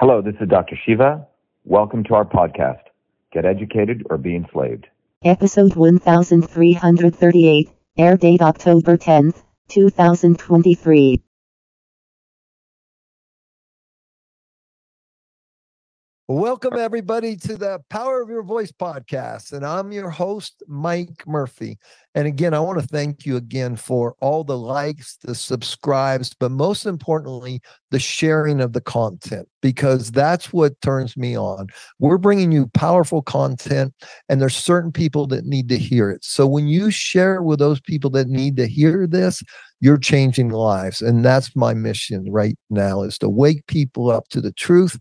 Hello, this is Dr. Shiva. Welcome to our podcast, Get Educated or Be Enslaved. Episode 1338, air date October 10th, 2023. Welcome, everybody, to the Power of Your Voice podcast. And I'm your host, Mike Murphy. And again, I want to thank you again for all the likes, the subscribes, but most importantly, the sharing of the content, because that's what turns me on. We're bringing you powerful content, and there's certain people that need to hear it. So when you share with those people that need to hear this, you're changing lives. And that's my mission right now is to wake people up to the truth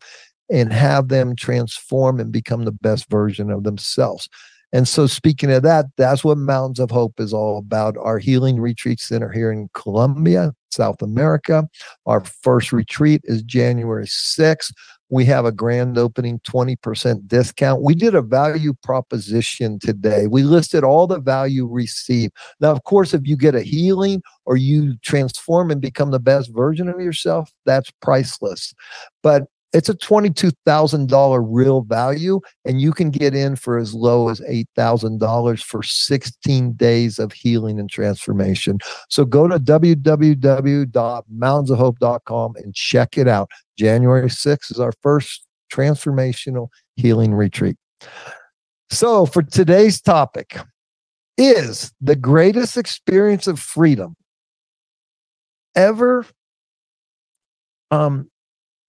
and have them transform and become the best version of themselves. And so, speaking of that, that's what Mountains of Hope is all about. Our healing retreat center here in Colombia, South America. Our first retreat is January 6th. We have a grand opening 20% discount. We did a value proposition today. We listed all the value received. Now, of course, if you get a healing or you transform and become the best version of yourself, that's priceless. But it's a $22,000 real value, and you can get in for as low as $8,000 for 16 days of healing and transformation. So go to www.mountainsofhope.com and check it out. January 6th is our first transformational healing retreat. So for today's topic, is the greatest experience of freedom ever um,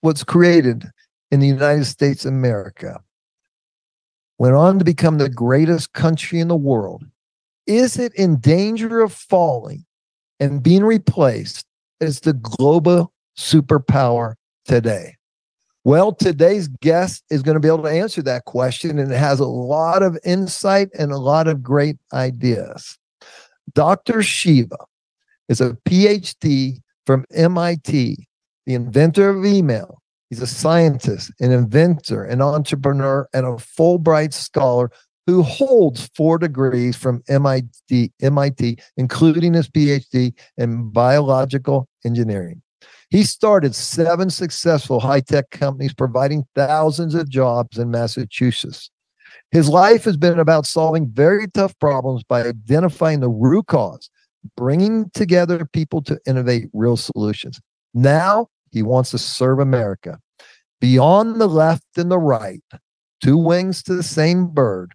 was created in the United States of America, went on to become the greatest country in the world, is it in danger of falling and being replaced as the global superpower today? Well, today's guest is going to be able to answer that question and it has a lot of insight and a lot of great ideas. Dr. Shiva is a PhD from MIT the inventor of email. He's a scientist, an inventor, an entrepreneur, and a Fulbright scholar who holds four degrees from MIT, MIT, including his PhD in biological engineering. He started seven successful high tech companies, providing thousands of jobs in Massachusetts. His life has been about solving very tough problems by identifying the root cause, bringing together people to innovate real solutions. Now he wants to serve America. Beyond the left and the right, two wings to the same bird,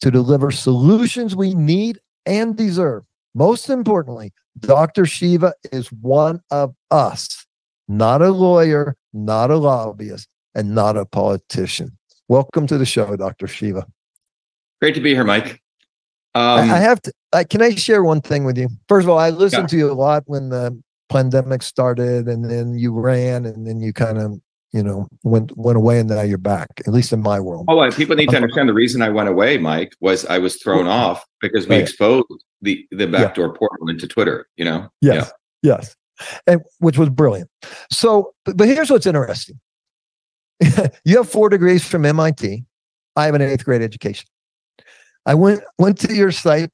to deliver solutions we need and deserve. Most importantly, Dr. Shiva is one of us, not a lawyer, not a lobbyist, and not a politician. Welcome to the show, Dr. Shiva. Great to be here, Mike. Um, I, have to. Uh, can I share one thing with you? First of all, I listened yeah. to you a lot when the pandemic started and then you ran and then you kind of you know went went away and now you're back at least in my world. Oh people need to um, understand the reason i went away mike was i was thrown off because we right. exposed the the backdoor yeah. portal into twitter you know? Yes yeah. yes and which was brilliant. So but, but here's what's interesting. You have four degrees from mit i have an eighth grade education. I went went to your site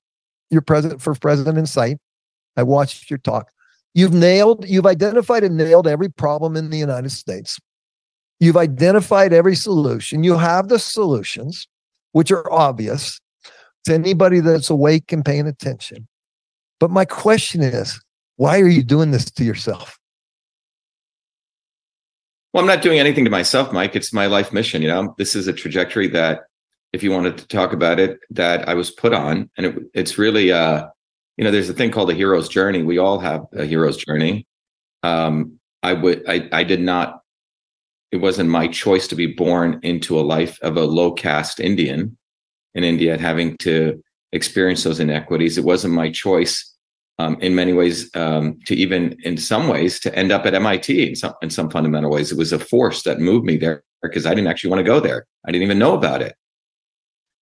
your president for president in site. I watched your talk You've nailed, you've identified and nailed every problem in the United States. You've identified every solution. You have the solutions, which are obvious to anybody that's awake and paying attention. But my question is, why are you doing this to yourself? Well, I'm not doing anything to myself, Mike. It's my life mission. You know, this is a trajectory that, if you wanted to talk about it, that I was put on, and it, it's really uh, you know, there's a thing called a hero's journey. We all have a hero's journey. Um, I would, I, I did not. It wasn't my choice to be born into a life of a low caste Indian in India, having to experience those inequities. It wasn't my choice, um, in many ways, um, to even in some ways to end up at MIT in some in some fundamental ways. It was a force that moved me there because I didn't actually want to go there. I didn't even know about it.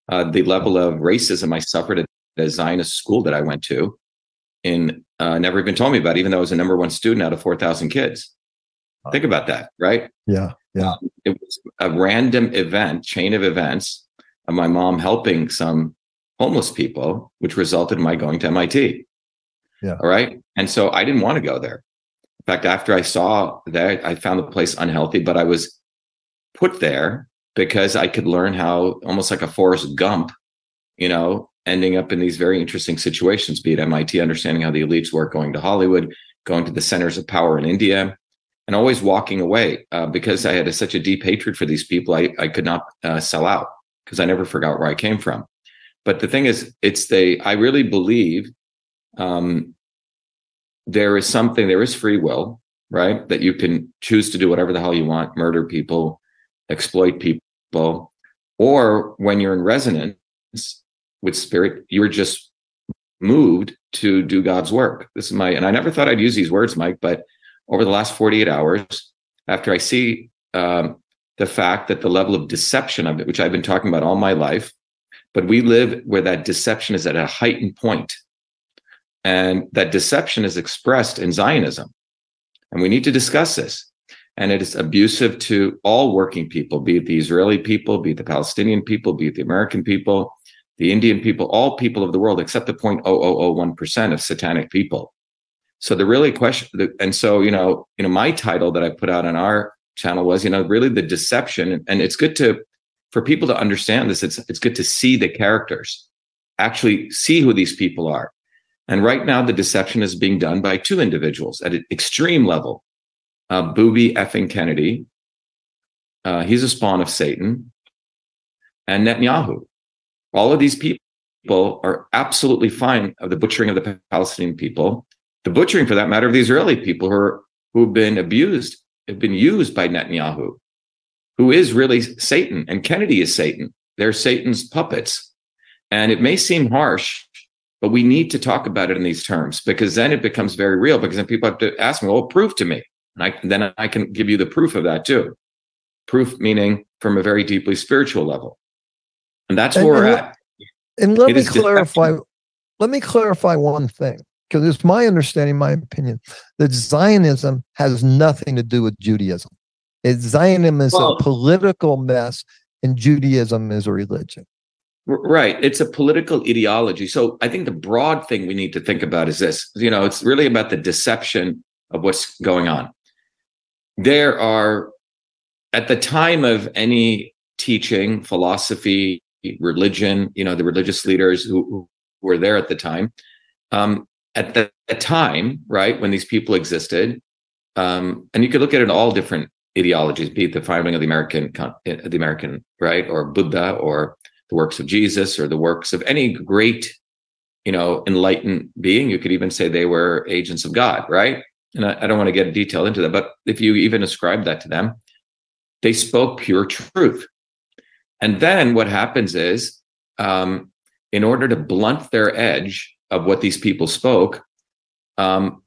Uh, the level of racism I suffered at a Zionist school that I went to, and uh, never even told me about, it, even though I was a number one student out of 4,000 kids. Think about that, right? Yeah. Yeah. Um, it was a random event, chain of events of my mom helping some homeless people, which resulted in my going to MIT. Yeah. All right. And so I didn't want to go there. In fact, after I saw that, I found the place unhealthy, but I was put there because I could learn how almost like a Forrest Gump, you know, ending up in these very interesting situations, be it MIT, understanding how the elites work, going to Hollywood, going to the centers of power in India, and always walking away uh, because I had a, such a deep hatred for these people. I, I could not uh, sell out because I never forgot where I came from. But the thing is, it's the, I really believe um, there is something, there is free will, right? That you can choose to do whatever the hell you want, murder people, exploit people, or when you're in resonance with spirit, you're just moved to do God's work. This is my, and I never thought I'd use these words, Mike, but over the last 48 hours, after I see um, the fact that the level of deception of it, which I've been talking about all my life, but we live where that deception is at a heightened point. And that deception is expressed in Zionism. And we need to discuss this. And it is abusive to all working people, be it the Israeli people, be it the Palestinian people, be it the American people, the Indian people, all people of the world, except the 0.0001% of satanic people. So the really question, and so, you know, you know, my title that I put out on our channel was, you know, really the deception. And it's good to, for people to understand this, it's, it's good to see the characters, actually see who these people are. And right now, the deception is being done by two individuals at an extreme level. Uh, Booby effing Kennedy, uh, he's a spawn of Satan, and Netanyahu, all of these people are absolutely fine of the butchering of the Palestinian people, the butchering, for that matter, of the Israeli people who are who've been abused, have been used by Netanyahu, who is really Satan, and Kennedy is Satan. They're Satan's puppets. And it may seem harsh, but we need to talk about it in these terms because then it becomes very real. Because then people have to ask me, well, prove to me. And I, then I can give you the proof of that too. Proof meaning from a very deeply spiritual level. And that's where and, we're at. And let it me clarify. Let me clarify one thing, because it's my understanding, my opinion, that Zionism has nothing to do with Judaism. It, Zionism is well, a political mess, and Judaism is a religion. Right. It's a political ideology. So I think the broad thing we need to think about is this. You know, it's really about the deception of what's going on. There are, at the time of any teaching, philosophy, religion, you know, the religious leaders who, who were there at the time. Um, at the, time, right, when these people existed, um, and you could look at it all different ideologies, be it the founding of the American, the American, right, or Buddha, or the works of Jesus, or the works of any great, you know, enlightened being. You could even say they were agents of God, right? And I, I don't want to get detailed into that, but if you even ascribe that to them, they spoke pure truth. And then what happens is, um, in order to blunt their edge of what these people spoke, um,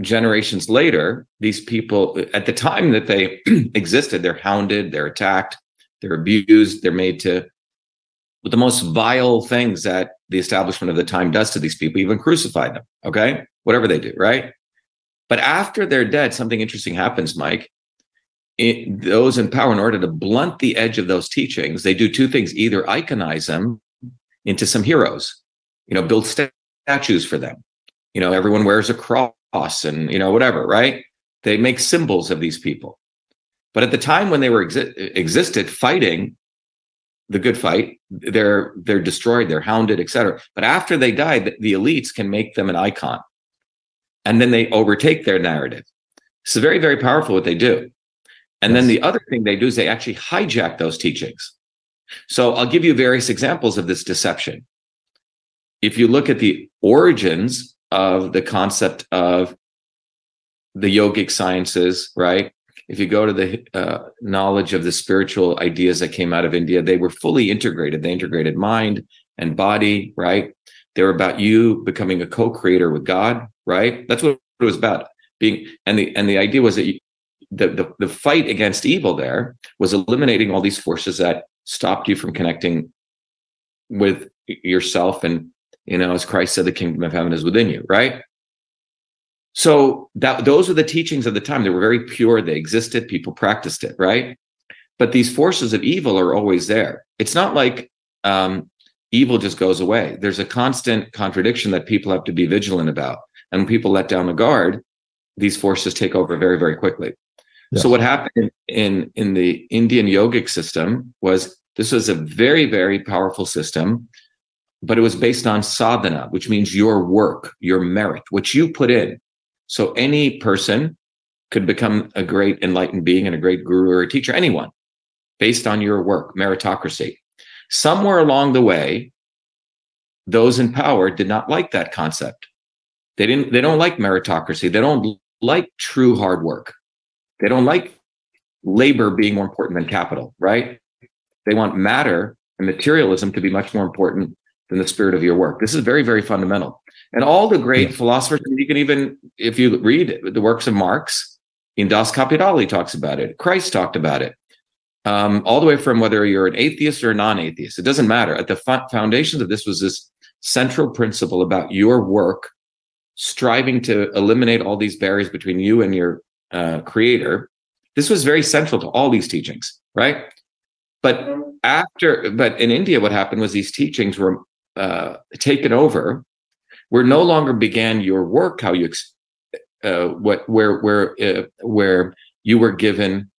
generations later, these people, at the time that they existed, they're hounded, they're attacked, they're abused, they're made to with the most vile things that the establishment of the time does to these people, even crucify them. Okay. Whatever they do, right? But after they're dead, something interesting happens, Mike it, those in power, in order to blunt the edge of those teachings, they do two things: either iconize them into some heroes, you know, build statues for them. You know, everyone wears a cross and you know whatever, right? They make symbols of these people. But at the time when they were exi- existed fighting the good fight, they're they're destroyed, they're hounded, etc. But after they die, the, the elites can make them an icon, and then they overtake their narrative. It's very very powerful what they do. And yes. then the other thing they do is they actually hijack those teachings. So I'll give you various examples of this deception. If you look at the origins of the concept of the yogic sciences, right? If you go to the uh, knowledge of the spiritual ideas that came out of India, they were fully integrated. They integrated mind and body, right? They were about you becoming a co-creator with God, right? That's what it was about. Being and the and the idea was that you, the, the, the fight against evil there was eliminating all these forces that stopped you from connecting with yourself and you know as christ said the kingdom of heaven is within you right? So that those were the teachings of the time. They were very pure. They existed. People practiced it right? But these forces of evil are always there. It's not like um, evil just goes away. There's a constant contradiction that people have to be vigilant about. And when people let down the guard these forces take over very, very quickly. Yes. So what happened in in the Indian yogic system was this was a very, very powerful system, but it was based on sadhana, which means your work, your merit, what you put in. So any person could become a great enlightened being and a great guru or a teacher, anyone, based on your work, meritocracy. Somewhere along the way, those in power did not like that concept. They didn't, they don't like meritocracy. They don't like true hard work. They don't like labor being more important than capital, right? They want matter and materialism to be much more important than the spirit of your work. This is very, very fundamental. And all the great yeah. philosophers, you can even, if you read the works of Marx, in Das Kapital, he talks about it. Christ talked about it. Um, all the way from whether you're an atheist or a non-atheist, it doesn't matter. At the foundations of this was this central principle about your work striving to eliminate all these barriers between you and your uh, creator. This was very central to all these teachings, right? But after, but in India, what happened was these teachings were uh, taken over, where no longer began your work how you uh, what where where uh, where you were given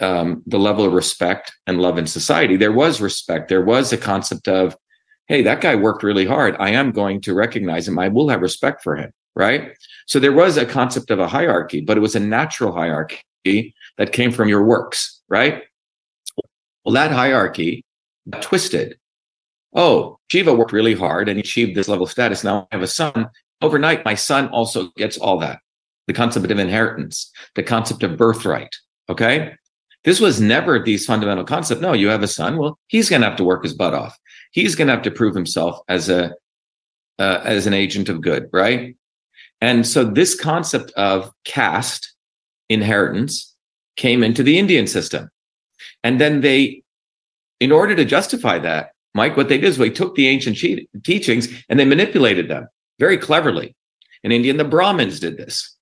um, the level of respect and love in society. There was respect. There was a concept of, hey, that guy worked really hard. I am going to recognize him. I will have respect for him. Right. So there was a concept of a hierarchy, but it was a natural hierarchy that came from your works. Right. Well, that hierarchy twisted. Oh, Shiva worked really hard and achieved this level of status. Now I have a son. Overnight, my son also gets all that the concept of inheritance, the concept of birthright. Okay. This was never these fundamental concepts. No, you have a son. Well, he's going to have to work his butt off. He's going to have to prove himself as a, uh, as an agent of good. Right. And so this concept of caste inheritance came into the Indian system. And then they, in order to justify that, Mike, what they did is they took the ancient teachings and they manipulated them very cleverly. In India, the Brahmins did this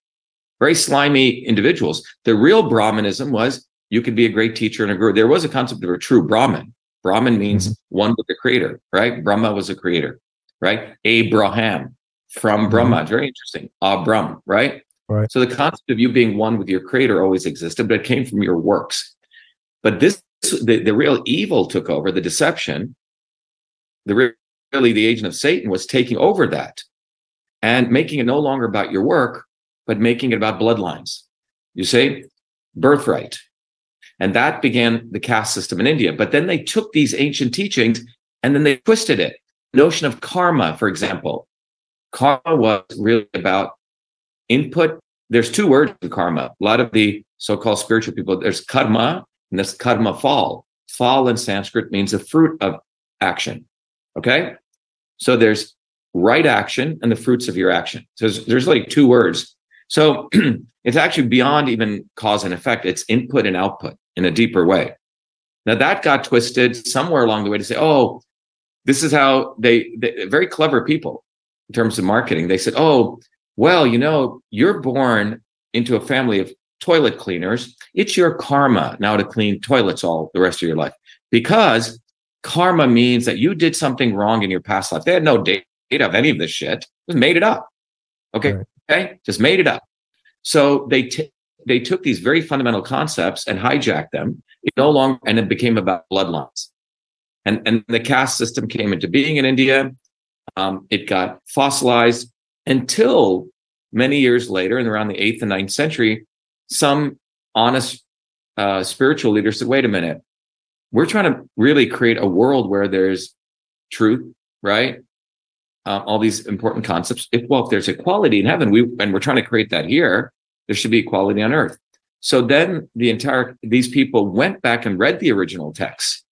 very slimy individuals. The real Brahmanism was you could be a great teacher and a guru. There was a concept of a true Brahmin. Brahmin means mm-hmm. one with the creator, right? Brahma was a creator, right? Abraham from mm-hmm. Brahma. Very interesting. Abram, right? Right. So the concept of you being one with your creator always existed, but it came from your works. But this, the, the real evil took over, the deception, the really the agent of Satan was taking over that and making it no longer about your work, but making it about bloodlines. You see, birthright. And that began the caste system in India. But then they took these ancient teachings and then they twisted it. Notion of karma, for example. Karma was really about input. There's two words in karma. A lot of the so-called spiritual people, there's karma and there's karma phal. Phal in Sanskrit means the fruit of action. Okay. So there's right action and the fruits of your action. So there's, there's like two words. So it's actually beyond even cause and effect. It's input and output in a deeper way. Now that got twisted somewhere along the way to say, oh, this is how they, they very clever people in terms of marketing. They said, oh, well, you know, you're born into a family of toilet cleaners. It's your karma now to clean toilets all the rest of your life because karma means that you did something wrong in your past life. They had no data of any of this shit. Just made it up. Okay. Right. Okay. Just made it up. So they, t- they took these very fundamental concepts and hijacked them. It no longer, and it became about bloodlines. And, and the caste system came into being in India. Um, it got fossilized until many years later, in around the eighth and ninth century, some honest uh, spiritual leaders said, wait a minute, we're trying to really create a world where there's truth, right? uh, all these important concepts. If well, if there's equality in heaven, we and we're trying to create that here, there should be equality on earth. So then the entire these people went back and read the original text,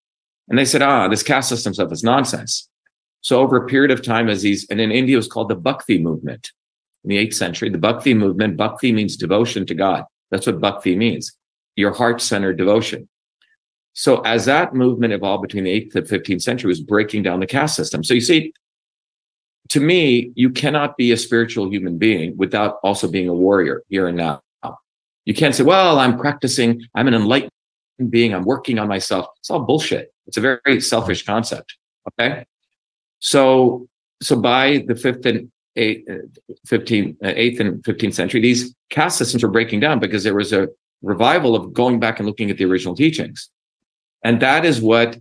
and they said, ah, this caste system stuff is nonsense. So over a period of time, as these and in India it was called the Bhakti movement in the eighth century. The Bhakti movement, Bhakti means devotion to God. That's what Bhakti means. Your heart-centered devotion. So as that movement evolved between the 8th and 15th century was breaking down the caste system. So you see, to me, you cannot be a spiritual human being without also being a warrior here and now. You can't say, well, I'm practicing, I'm an enlightened being, I'm working on myself. It's all bullshit. It's a very selfish concept. Okay. So, so by the fifth and eight, 15, 8th and 15th century, these caste systems were breaking down because there was a revival of going back and looking at the original teachings. And that is what,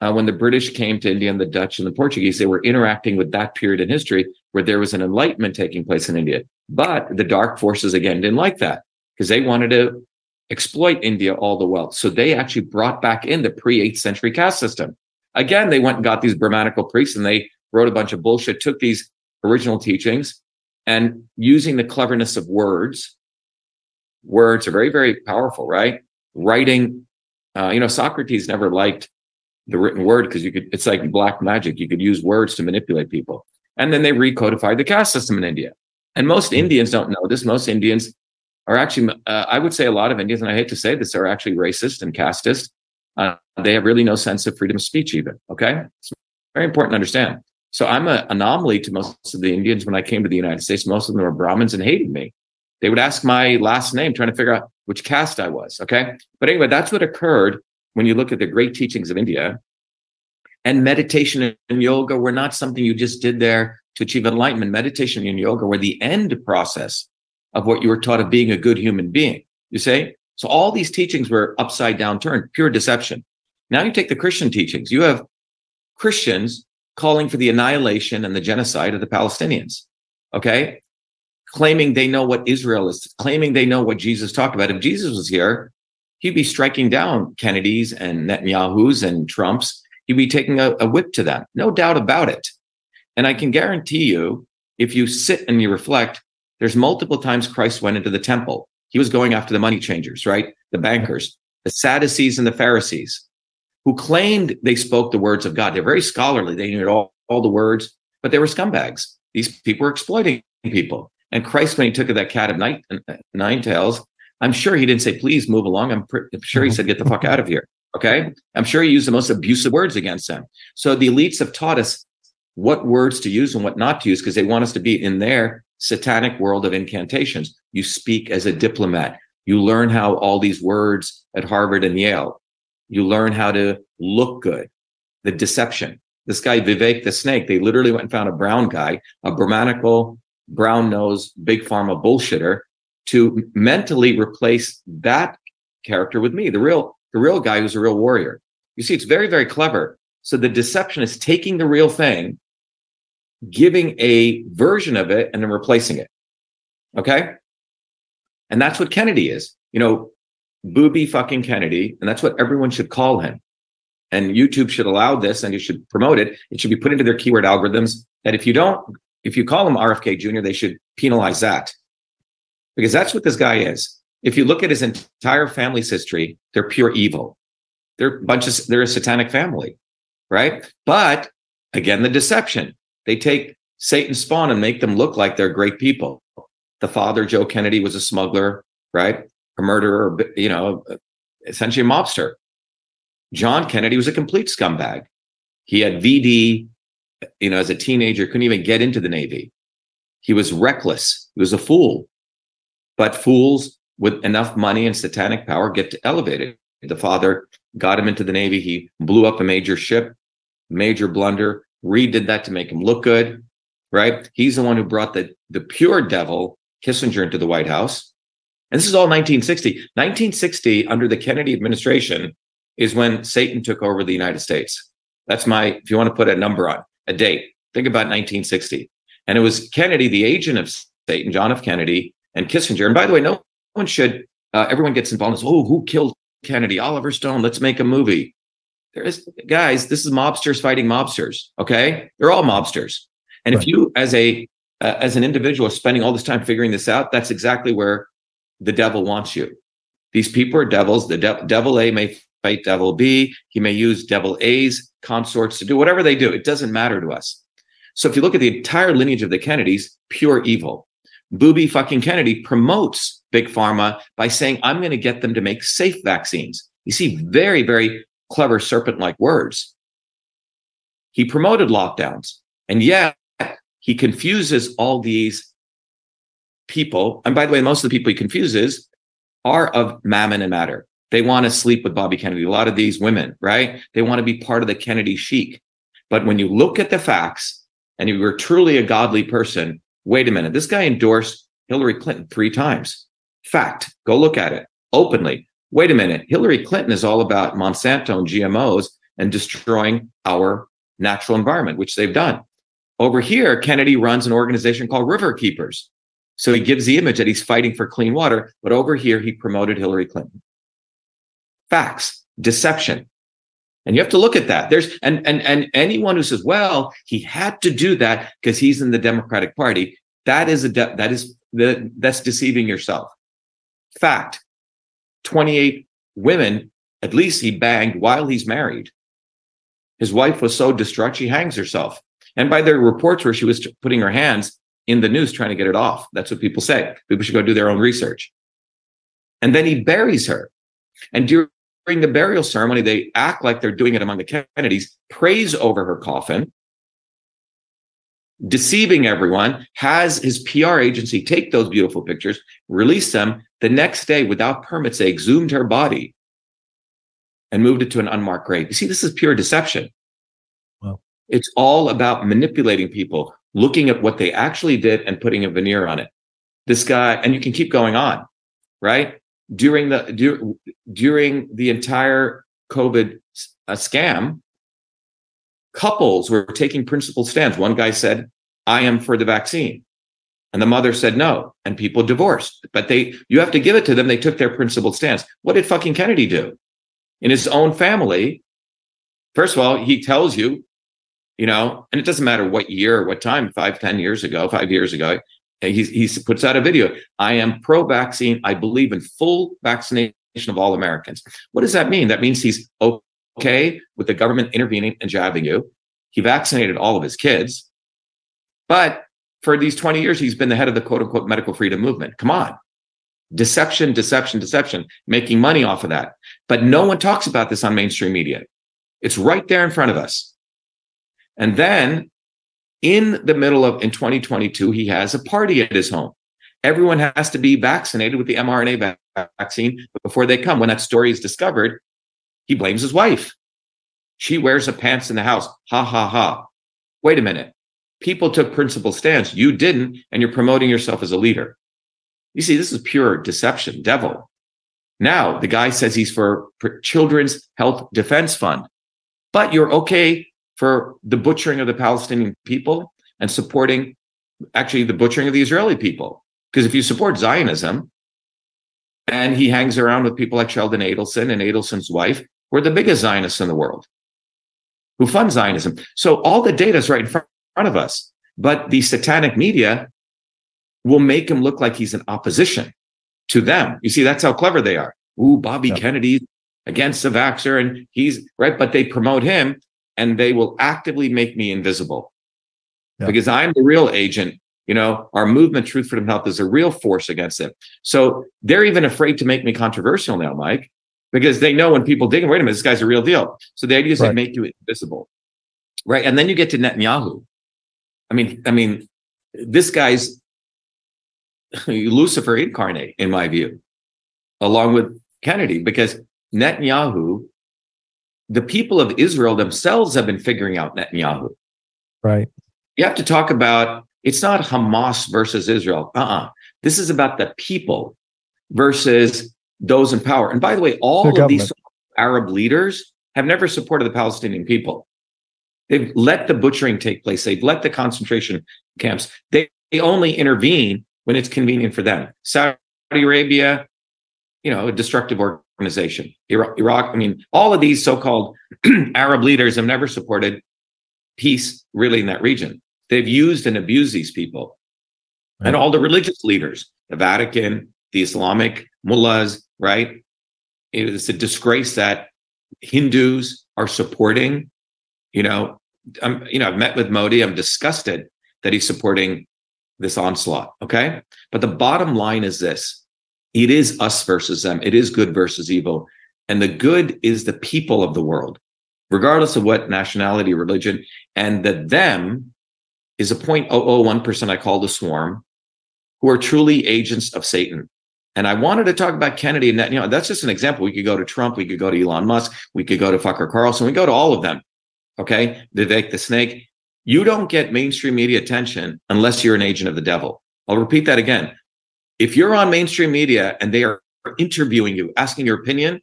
uh, when the British came to India and the Dutch and the Portuguese, they were interacting with that period in history where there was an enlightenment taking place in India. But the dark forces again didn't like that because they wanted to exploit India all the wealth. So they actually brought back in the pre 8th century caste system. Again, they went and got these Brahmanical priests and they wrote a bunch of bullshit, took these original teachings and using the cleverness of words. Words are very, very powerful, right? Writing, uh, you know, Socrates never liked the written word because you could, it's like black magic. You could use words to manipulate people. And then they recodified the caste system in India. And most hmm. Indians don't know this. Most Indians are actually, uh, I would say a lot of Indians, and I hate to say this, are actually racist and casteist. Uh, they have really no sense of freedom of speech, even. Okay. It's very important to understand. So I'm an anomaly to most of the Indians when I came to the United States. Most of them were Brahmins and hated me. They would ask my last name, trying to figure out which caste I was. Okay. But anyway, that's what occurred when you look at the great teachings of India. And meditation and yoga were not something you just did there to achieve enlightenment. Meditation and yoga were the end process of what you were taught of being a good human being. You say? So all these teachings were upside down turned, pure deception. Now you take the Christian teachings. You have Christians calling for the annihilation and the genocide of the Palestinians. Okay. Claiming they know what Israel is, claiming they know what Jesus talked about. If Jesus was here, he'd be striking down Kennedy's and Netanyahu's and Trump's. He'd be taking a, a whip to them. No doubt about it. And I can guarantee you, if you sit and you reflect, there's multiple times Christ went into the temple. He was going after the money changers, right? The bankers, the Sadducees and the Pharisees, who claimed they spoke the words of God. They're very scholarly. They knew all, all the words, but they were scumbags. These people were exploiting people. And Christ, when he took that cat of nine, uh, nine tails, I'm sure he didn't say, please move along. I'm, pre- I'm sure he said, get the fuck out of here. Okay. I'm sure he used the most abusive words against them. So the elites have taught us what words to use and what not to use because they want us to be in their satanic world of incantations. You speak as a diplomat. You learn how all these words at Harvard and Yale. You learn how to look good. The deception. This guy, Vivek the snake, they literally went and found a brown guy, a Brahmanical, brown nose, big pharma bullshitter to mentally replace that character with me, the real, the real guy who's a real warrior. You see, it's very, very clever. So the deception is taking the real thing giving a version of it and then replacing it. Okay. And that's what Kennedy is, you know, booby fucking Kennedy. And that's what everyone should call him. And YouTube should allow this and you should promote it. It should be put into their keyword algorithms that if you don't, if you call him RFK Jr., they should penalize that because that's what this guy is. If you look at his entire family's history, they're pure evil. They're a bunch of, they're a satanic family, right? But again, the deception. They take Satan's spawn and make them look like they're great people. The father, Joe Kennedy, was a smuggler, right? A murderer, you know, essentially a mobster. John Kennedy was a complete scumbag. He had VD, you know, as a teenager, couldn't even get into the Navy. He was reckless. He was a fool. But fools with enough money and satanic power get elevated. The father got him into the Navy. He blew up a major ship, major blunder. Reed did that to make him look good, right? He's the one who brought the, the pure devil, Kissinger, into the White House. And this is all 1960. 1960, under the Kennedy administration, is when Satan took over the United States. That's my, if you want to put a number on a date, think about 1960. And it was Kennedy, the agent of Satan, John F. Kennedy, and Kissinger. And by the way, no one should, uh, everyone gets involved in this. Oh, who killed Kennedy? Oliver Stone. Let's make a movie. There is guys, this is mobsters fighting mobsters. Okay. They're all mobsters. And right. if you as a uh, as an individual are spending all this time figuring this out, that's exactly where the devil wants you. These people are devils. The de- devil A may fight devil B. He may use devil A's consorts to do whatever they do. It doesn't matter to us. So if you look at the entire lineage of the Kennedys, pure evil. Booby fucking Kennedy promotes big pharma by saying, I'm going to get them to make safe vaccines. You see, very, very clever serpent like words. He promoted lockdowns, and yet he confuses all these people. And by the way, most of the people he confuses are of mammon and matter. They want to sleep with Bobby Kennedy. A lot of these women, right? They want to be part of the Kennedy chic. But when you look at the facts and you were truly a godly person, Wait a minute. This guy endorsed Hillary Clinton three times. Fact. Go look at it openly. Wait a minute. Hillary Clinton is all about Monsanto and GMOs and destroying our natural environment, which they've done. Over here, Kennedy runs an organization called River Keepers. So he gives the image that he's fighting for clean water, but over here, he promoted Hillary Clinton. Facts, deception. And you have to look at that. There's and and and anyone who says, "Well, he had to do that because he's in the Democratic Party," that is a de- that is the that's deceiving yourself. Fact: twenty-eight women, at least he banged while he's married. His wife was so distraught she hangs herself. And by the reports where she was putting her hands in the news trying to get it off. That's what people say. People should go do their own research. And then he buries her. And during the burial ceremony, they act like they're doing it among the Kennedys, prays over her coffin, deceiving everyone, has his PR agency take those beautiful pictures, release them. The next day, without permits, they exhumed her body and moved it to an unmarked grave. You see, this is pure deception. Wow. It's all about manipulating people, looking at what they actually did and putting a veneer on it. This guy, and you can keep going on, right? During the du- during the entire COVID uh, scam, couples were taking principled stands. One guy said, "I am for the vaccine," and the mother said no, and people divorced. But they, you have to give it to them. They took their principled stance. What did fucking Kennedy do? In his own family, first of all, he tells you you know, and it doesn't matter what year or what time, five, ten years ago, five years ago, he, he puts out a video. I am pro vaccine. I believe in full vaccination of all Americans. What does that mean? That means he's okay with the government intervening and jabbing you. He vaccinated all of his kids. But for these 20 years, he's been the head of the quote unquote medical freedom movement. Come on. Deception, deception, deception, making money off of that. But no one talks about this on mainstream media. It's right there in front of us. And then in the middle of in 2022, he has a party at his home. Everyone has to be vaccinated with the mRNA vaccine before they come. When that story is discovered, he blames his wife. She wears a pants in the house. Ha ha ha. Wait a minute. People took principle stands. You didn't, and you're promoting yourself as a leader. You see, this is pure deception, devil. Now the guy says he's for Children's Health Defense Fund, but you're okay for the butchering of the Palestinian people and supporting actually the butchering of the Israeli people. Because if you support Zionism, and he hangs around with people like Sheldon Adelson and Adelson's wife, we're the biggest Zionists in the world who fund Zionism. So all the data is right in front of us. But the satanic media will make him look like he's in opposition to them. You see, that's how clever they are. Ooh, Bobby yeah. Kennedy against the vaxxer, and he's right, but they promote him and they will actively make me invisible yeah. because I'm the real agent. You know, our movement, Truth, Freedom, Health, is a real force against it. So they're even afraid to make me controversial now, Mike, because they know when people dig, wait a minute, this guy's a real deal. So the idea is right. they make you invisible, right? And then you get to Netanyahu. I mean, I mean, this guy's Lucifer incarnate, in my view, along with Kennedy, because Netanyahu the people of Israel themselves have been figuring out Netanyahu. Right. You have to talk about it's not Hamas versus Israel. Uh-uh. This is about the people versus those in power. And by the way, all the of these Arab leaders have never supported the Palestinian people. They've let the butchering take place. They've let the concentration camps. They, they only intervene when it's convenient for them. Saudi Arabia, you know, a destructive organization. Iraq, Iraq I mean, all of these so-called Arab leaders have never supported peace really in that region. They've used and abused these people. Right. And all the religious leaders, the Vatican, the Islamic mullahs, right? It is a disgrace that Hindus are supporting, you know, I'm, you know, I've met with Modi. I'm disgusted that he's supporting this onslaught. Okay. But the bottom line is this it is us versus them. It is good versus evil. And the good is the people of the world, regardless of what nationality, religion, and the them is a 0.001% I call the swarm, who are truly agents of Satan. And I wanted to talk about Kennedy and that, you know, that's just an example. We could go to Trump, we could go to Elon Musk, we could go to Fucker Carlson, we go to all of them. Okay. Vivek the snake. You don't get mainstream media attention unless you're an agent of the devil. I'll repeat that again. If you're on mainstream media and they are interviewing you, asking your opinion,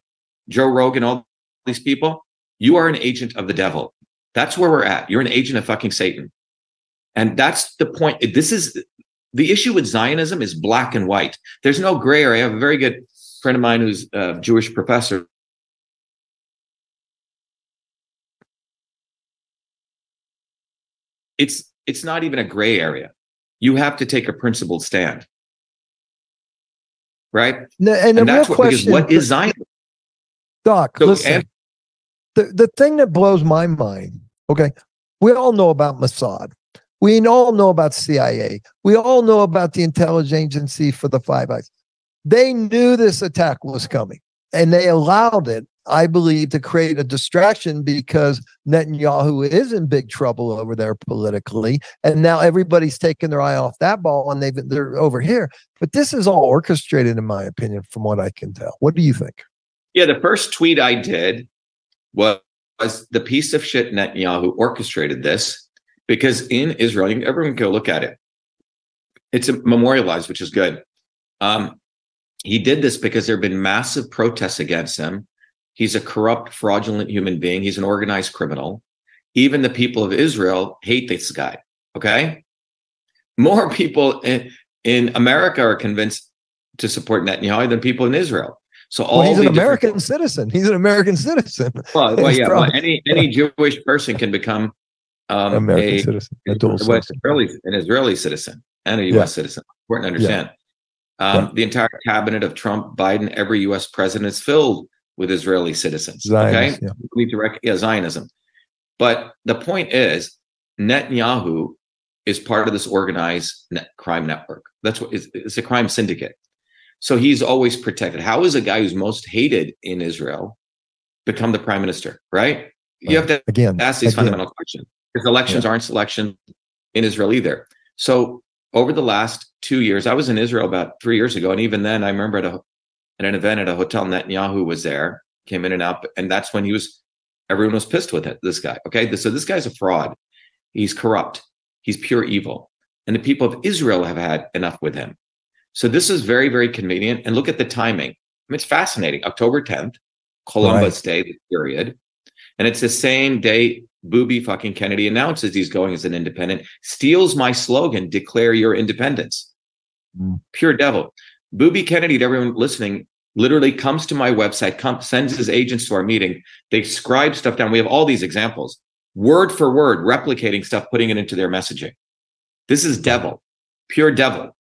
Joe Rogan, all these people, you are an agent of the devil. That's where we're at. You're an agent of fucking Satan. And that's the point. This is the issue with Zionism is black and white. There's no gray area. I have a very good friend of mine who's a Jewish professor. It's it's not even a gray area. You have to take a principled stand. Right? No, and, And the that's real what question, what is Zionism? Doc, So, listen. and- the, the thing that blows my mind, okay, we all know about Mossad. We all know about CIA. We all know about the intelligence agency for the Five Eyes. They knew this attack was coming and they allowed it, I believe, to create a distraction because Netanyahu is in big trouble over there politically. And now everybody's taking their eye off that ball and they've, they're over here. But this is all orchestrated, in my opinion, from what I can tell. What do you think? Yeah, the first tweet I did was, was the piece of shit Netanyahu orchestrated this because in Israel, everyone can go look at it. It's memorialized, which is good. Um, he did this because there have been massive protests against him. He's a corrupt, fraudulent human being. He's an organized criminal. Even the people of Israel hate this guy. Okay. More people in, in America are convinced to support Netanyahu than people in Israel. So all Well, he's an different- American citizen. He's an American citizen. well, well yeah. Well, any any Jewish person can become um, American a, citizen. A dual citizen. Israeli, an Israeli citizen and a U.S. Yeah. citizen. Important to understand. Um, Yeah. The entire cabinet of Trump, Biden, every U.S. president is filled with Israeli citizens. Zionist, okay, yeah. we need to rec- yeah, Zionism. But the point is, Netanyahu is part of this organized net crime network. That's what it's, it's a crime syndicate. So he's always protected. How is a guy who's most hated in Israel become the prime minister? Right? You have to again. ask these again. fundamental questions because elections aren't selection in Israel either. So over the last two years, I was in Israel about three years ago, and even then, I remember at a at an event at a hotel, Netanyahu was there, came in and out, and that's when he was. Everyone was pissed with it. This guy, okay, so this guy's a fraud. He's corrupt. He's pure evil, and the people of Israel have had enough with him. So this is very, very convenient. And look at the timing. I mean, it's fascinating. October 10th, Columbus Day, period. And it's the same day Booby fucking Kennedy announces he's going as an independent, steals my slogan, declare your independence. Mm. Pure devil. Booby Kennedy, to everyone listening, literally comes to my website, come, sends his agents to our meeting. They scribe stuff down. We have all these examples, word for word, replicating stuff, putting it into their messaging. This is devil, pure devil.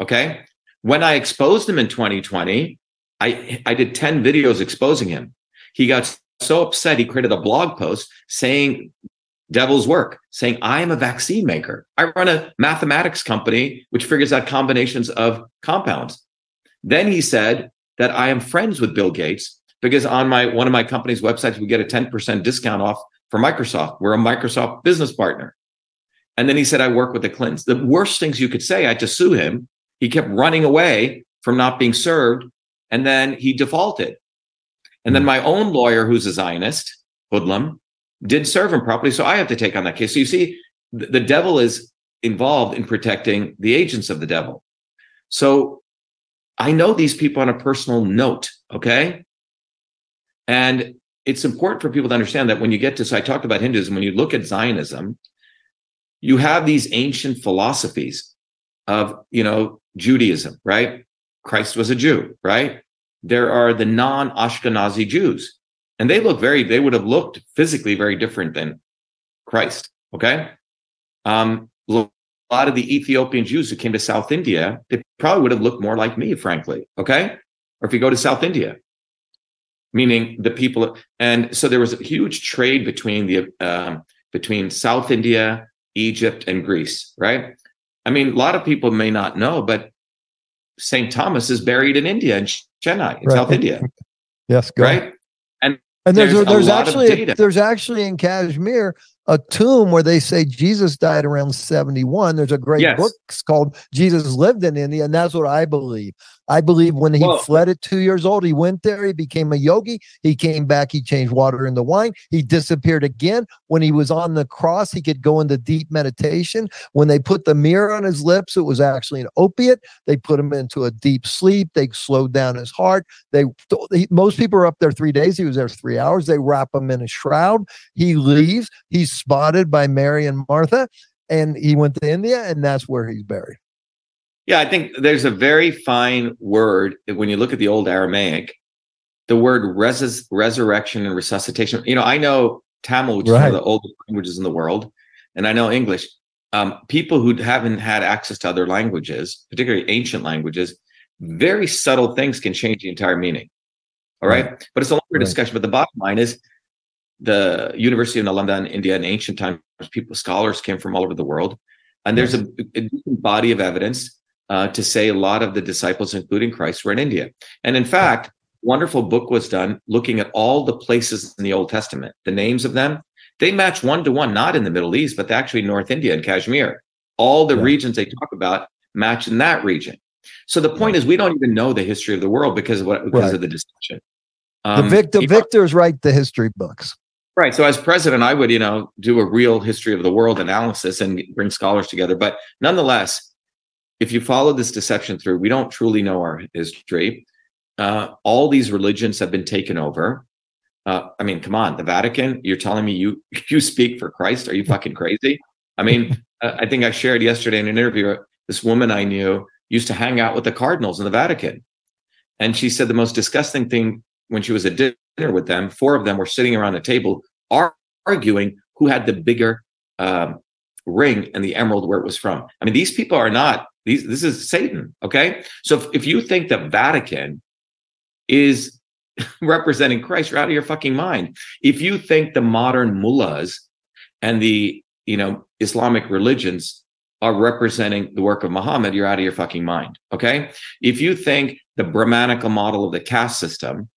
Okay. When I exposed him in 2020, I, I did 10 videos exposing him. He got so upset, he created a blog post saying devil's work, saying, I am a vaccine maker. I run a mathematics company which figures out combinations of compounds. Then he said that I am friends with Bill Gates because on my one of my company's websites, we get a 10% discount off for Microsoft. We're a Microsoft business partner. And then he said, I work with the Clintons. The worst things you could say, I had to sue him. He kept running away from not being served. And then he defaulted. And then hmm. my own lawyer, who's a Zionist, Hoodlum, did serve him properly. So I have to take on that case. So you see, the, devil is involved in protecting the agents of the devil. So I know these people on a personal note. Okay. And it's important for people to understand that when you get to, so I talked about Hinduism, when you look at Zionism, you have these ancient philosophies of, you know, Judaism, right? Christ was a Jew, right? There are the non Ashkenazi Jews, and they look very, they would have looked physically very different than Christ, okay? Um, a lot of the Ethiopian Jews who came to South India, they probably would have looked more like me, frankly, okay? Or if you go to South India, meaning the people, and so there was a huge trade between the, um, between South India, Egypt, and Greece, right? I mean, a lot of people may not know, but St. Thomas is buried in India, in Chennai, in Right. South India, Yes, right? And there's There's a there's, actually data. there's actually in Kashmir a tomb where they say Jesus died around 71. There's a great Yes. book called Jesus Lived in India, and that's what I believe. I believe when he Well- fled at two years old, he went there, he became a yogi, he came back, he changed water into wine, he disappeared again. When he was on the cross, he could go into deep meditation. When they put the mirror on his lips, it was actually an opiate. They put him into a deep sleep. They slowed down his heart. They most people are up there three days. He was there three hours. They wrap him in a shroud. He leaves. He's spotted by Mary and Martha, and he went to India, and that's where he's buried. Yeah, I think there's a very fine word when you look at the old Aramaic, the word res- resurrection and resuscitation. You know, I know Tamil, which is one of the oldest languages in the world, and I know English. Um, people who haven't had access to other languages, particularly ancient languages, very subtle things can change the entire meaning. All right. But it's a longer Right. discussion. But the bottom line is the University of Nalanda in India in ancient times, people, scholars came from all over the world. And there's a, a body of evidence uh, to say a lot of the disciples, including Christ, were in India. And in fact, wonderful book was done looking at all the places in the Old Testament, the names of them. They match one to one, not in the Middle East, but actually North India and Kashmir. All the Yeah. regions they talk about match in that region. So the point is, we don't even know the history of the world because of what because Right. of the. The Um, Victor know, Victors write the history books. Right. So as president, I would, you know, do a real history of the world analysis and bring scholars together. But nonetheless, if you follow this deception through, we don't truly know our history. Uh, all these religions have been taken over. Uh, I mean, come on, the Vatican. You're telling me you you speak for Christ? Are you fucking crazy? I mean, uh, I think I shared yesterday in an interview. This woman I knew used to hang out with the cardinals in the Vatican, and she said the most disgusting thing when she was at dinner with them. Four of them were sitting around the table ar- arguing who had the bigger um, ring and the emerald where it was from. I mean, these people are not these. This is Satan. Okay, so if, if you think the Vatican is representing Christ, you're out of your fucking mind. If you think the modern mullahs and the you know Islamic religions are representing the work of Muhammad, you're out of your fucking mind. Okay, if you think the Brahmanical model of the caste system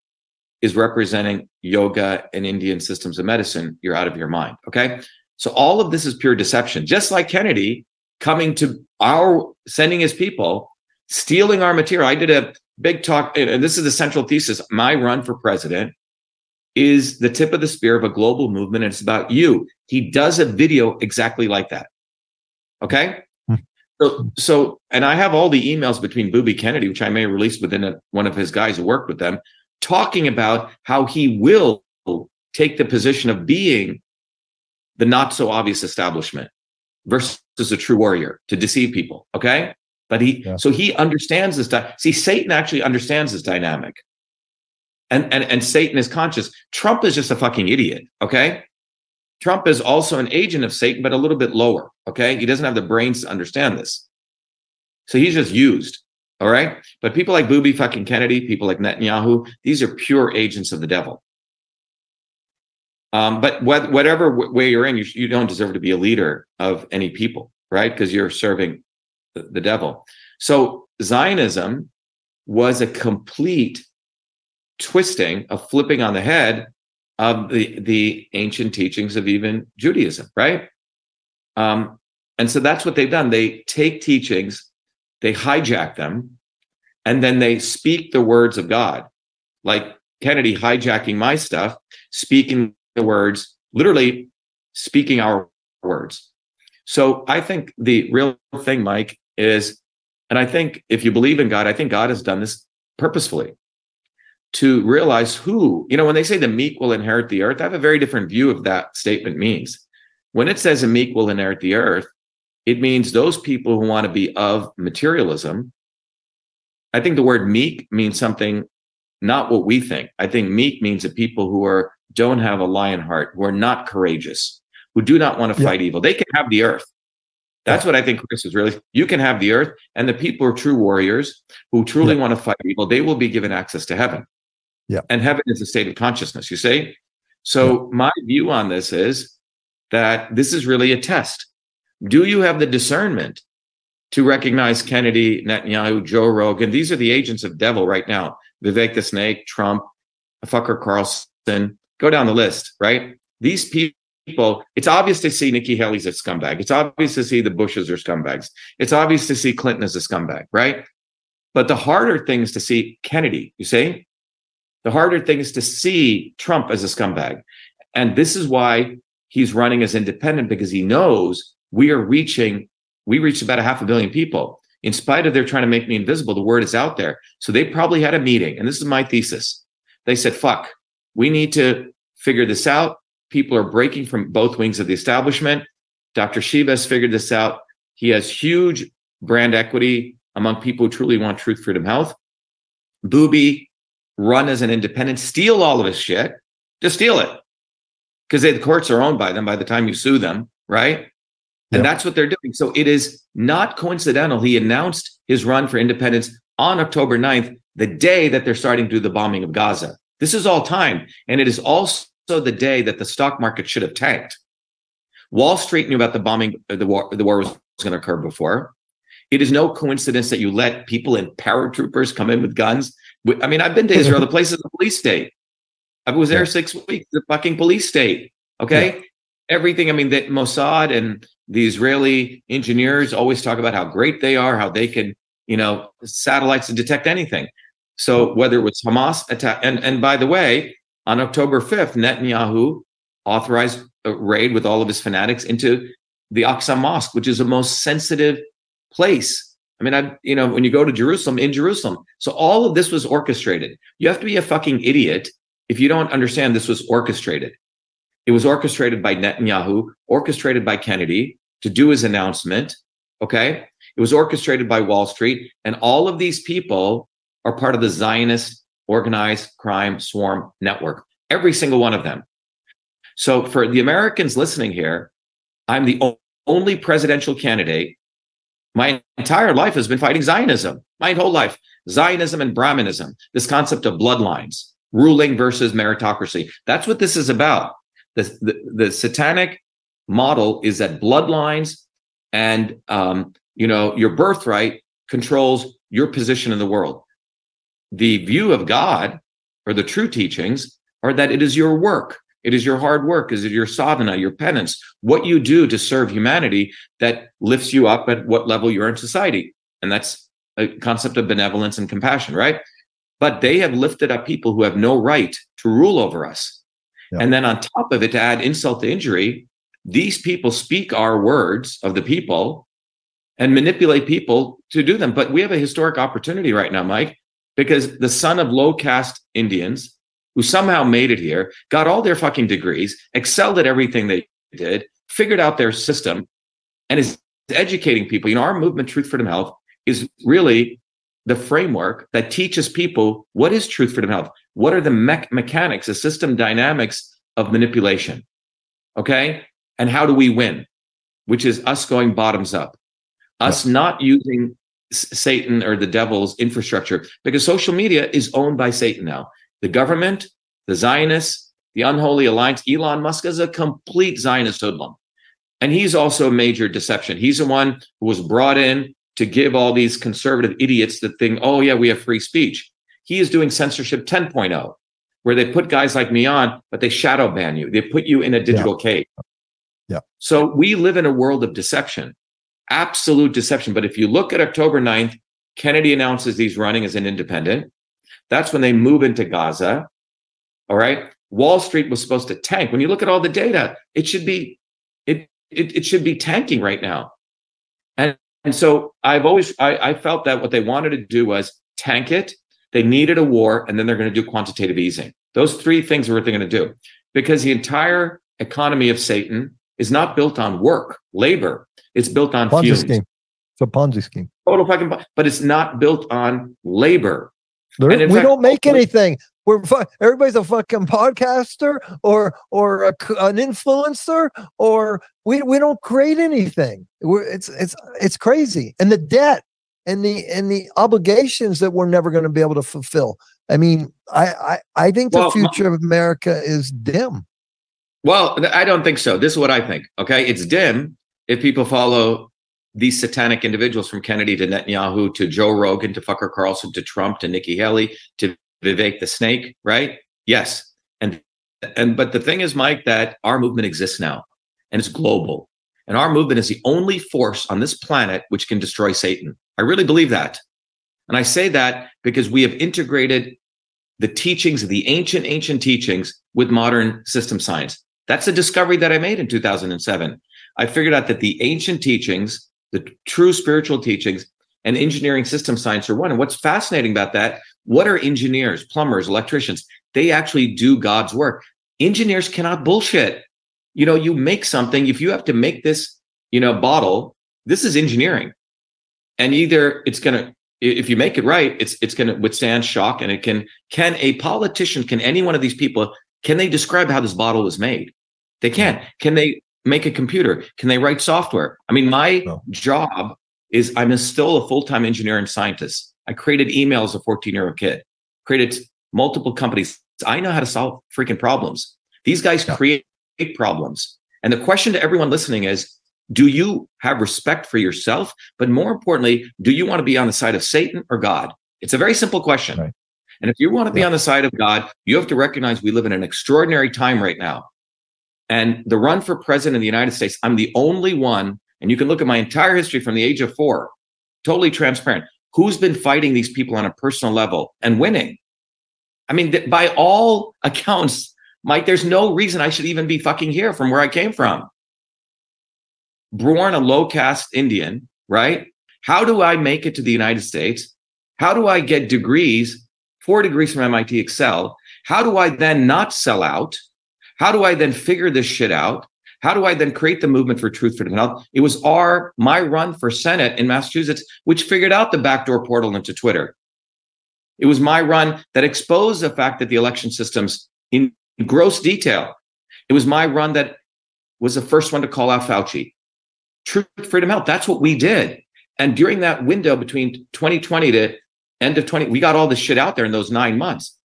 is representing yoga and Indian systems of medicine, you're out of your mind. Okay. So all of this is pure deception, just like Kennedy coming to our sending his people, stealing our material. I did a big talk, and this is the central thesis. My run for president is the tip of the spear of a global movement, and it's about you. He does a video exactly like that. Okay. Hmm. So, so, and I have all the emails between Booby Kennedy, which I may release within a, one of his guys who worked with them, talking about how he will take the position of being the not so obvious establishment versus a true warrior to deceive people. Okay. But he, Yeah. so he understands this. Di- See, Satan actually understands this dynamic. And, and, and Satan is conscious. Trump is just a fucking idiot. Okay. Trump is also an agent of Satan, but a little bit lower. Okay. He doesn't have the brains to understand this. So he's just used. All right. But people like Booby fucking Kennedy, people like Netanyahu, these are pure agents of the devil. Um, but what, whatever w- way you're in, you, you don't deserve to be a leader of any people, right? Because you're serving the, the devil. So Zionism was a complete twisting, a flipping on the head of the the ancient teachings of even Judaism, right? Um, and so that's what they've done. They take teachings, they hijack them, and then they speak the words of God, like Kennedy hijacking my stuff, speaking the words, literally speaking our words. So I think the real thing, Mike, is, and I think if you believe in God, I think God has done this purposefully to realize who, you know, when they say the meek will inherit the earth, I have a very different view of that statement means. When it says a meek will inherit the earth, it means those people who want to be of materialism. I think the word meek means something not what we think. I think meek means the people who are don't have a lion heart, who are not courageous, who do not want to Yeah. fight evil. They can have the earth. That's what I think Chris is really. You can have the earth, and the people are true warriors who truly want to fight evil, they will be given access to heaven. Yeah. And heaven is a state of consciousness, you see? So my view on this is that this is really a test. Do you have the discernment to recognize Kennedy, Netanyahu, Joe Rogan? These are the agents of devil right now. Vivek the Snake, Trump, Fucker Carlson, go down the list, right? These people, it's obvious to see Nikki Haley's a scumbag. It's obvious to see the Bushes are scumbags. It's obvious to see Clinton as a scumbag, right? But the harder thing is to see Kennedy, you see? The harder thing is to see Trump as a scumbag. And this is why he's running as independent because he knows we are reaching, we reached about a half a billion people. In spite of their trying to make me invisible, the word is out there. So they probably had a meeting. And this is my thesis. They said, fuck, we need to figure this out. People are breaking from both wings of the establishment. Dr. Shiva has figured this out. He has huge brand equity among people who truly want truth, freedom, health. Booby, run as an independent, steal all of his shit, just steal it. Because the courts are owned by them by the time you sue them, right? And that's what they're doing. So it is not coincidental. He announced his run for independence on October 9th, the day that they're starting to do the bombing of Gaza. This is all time. And it is also the day that the stock market should have tanked. Wall Street knew about the bombing, uh, the war, the war was going to occur before. It is no coincidence that you let people in paratroopers come in with guns. I mean, I've been to Israel. the place is a police state. I was there six weeks. The fucking police state. Okay, yeah. everything. I mean, that Mossad and the Israeli engineers always talk about how great they are, how they can, you know, satellites to detect anything. So whether it was Hamas attack, and and by the way, on October fifth, Netanyahu authorized a raid with all of his fanatics into the Aqsa Mosque, which is the most sensitive place. I mean, I, you know, when you go to Jerusalem, in Jerusalem. So all of this was orchestrated. You have to be a fucking idiot if you don't understand this was orchestrated. It was orchestrated by Netanyahu, orchestrated by Kennedy to do his announcement. Okay. It was orchestrated by Wall Street. And all of these people are part of the Zionist organized crime swarm network, every single one of them. So for the Americans listening here, I'm the only presidential candidate my entire life has been fighting Zionism, my whole life. Zionism and Brahmanism, this concept of bloodlines, ruling versus meritocracy. That's what this is about. The, the, the satanic model is that bloodlines and um, you know your birthright controls your position in the world. The view of God or the true teachings are that it is your work it is your hard work. Is it your sadhana, your penance, what you do to serve humanity that lifts you up at what level you're in society? And that's a concept of benevolence and compassion, right? But they have lifted up people who have no right to rule over us. Yeah. And then on top of it, to add insult to injury, these people speak our words of the people and manipulate people to do them. But we have a historic opportunity right now, Mike, because the son of low caste Indians who somehow made it here, got all their fucking degrees, excelled at everything they did, figured out their system, and is educating people. You know, our movement, Truth, Freedom, Health, is really the framework that teaches people what is truth, freedom, health. What are the me- mechanics, the system dynamics of manipulation? Okay. And how do we win? Which is us going bottoms up, us yeah. not using Satan or the devil's infrastructure because social media is owned by Satan now the government, the Zionists, the unholy alliance. Elon Musk is a complete Zionist hoodlum. And he's also a major deception. He's the one who was brought in to give all these conservative idiots the thing, oh, yeah, we have free speech. He is doing censorship 10.0, where they put guys like me on, but they shadow ban you. They put you in a digital yeah. cave. Yeah. So we live in a world of deception, absolute deception. But if you look at October 9th, Kennedy announces he's running as an independent. That's when they move into Gaza. All right. Wall Street was supposed to tank. When you look at all the data, it should be it it, it should be tanking right now. And and so I've always I, I felt that what they wanted to do was tank it. They needed a war, and then they're going to do quantitative easing. Those three things are what they're going to do. Because the entire economy of Satan is not built on work, labor. It's built on Ponzi fumes. scheme. It's a Ponzi scheme. Total fucking, but it's not built on labor. we fact, don't make anything. We're fu- everybody's a fucking podcaster or or a, an influencer or we we don't create anything. We're, it's it's it's crazy, and the debt and the and the obligations that we're never going to be able to fulfill. I mean, I I, I think the well, future of America is dim. Well, I don't think so. This is what I think. Okay, it's dim if people follow these satanic individuals from Kennedy to Netanyahu to Joe Rogan to Fucker Carlson to Trump to Nikki Haley to Vivek the Snake, right? Yes. And and but the thing is, Mike, that our movement exists now and it's global. And our movement is the only force on this planet which can destroy Satan. I really believe that. And I say that because we have integrated the teachings of the ancient, ancient teachings with modern system science. That's a discovery that I made in 2007. I figured out that the ancient teachings, the true spiritual teachings, and engineering system science are one. And what's fascinating about that, what are engineers, plumbers, electricians? They actually do God's work. Engineers cannot bullshit. You know, you make something, if you have to make this, you know, bottle, this is engineering. And either it's going to, if you make it right, it's it's going to withstand shock and it can can a politician, can any one of these people, can they describe how this bottle was made? They can't. Can they make a computer? Can they write software? I mean, my no. job is I'm still a full-time engineer and scientist. I created emails as a 14-year-old kid, created multiple companies. I know how to solve freaking problems. These guys yeah. create problems. And the question to everyone listening is, do you have respect for yourself? But more importantly, do you want to be on the side of Satan or God? It's a very simple question. Right. And if you want to be yeah. on the side of God, you have to recognize we live in an extraordinary time right now. And the run for president of the United States, I'm the only one, and you can look at my entire history from the age of four, totally transparent, who's been fighting these people on a personal level and winning. I mean, by all accounts, Mike, there's no reason I should even be fucking here from where I came from. Born a low caste Indian, right? How do I make it to the United States? How do I get degrees, four degrees from MIT Excel? How do I then not sell out? How do I then figure this shit out? How do I then create the movement for truth, freedom, and health? It was our my run for Senate in Massachusetts, which figured out the backdoor portal into Twitter. It was my run that exposed the fact that the election systems in gross detail. It was my run that was the first one to call out Fauci. Truth, freedom, health. That's what we did. And during that window between 2020 to end of 20, we got all this shit out there in those nine months.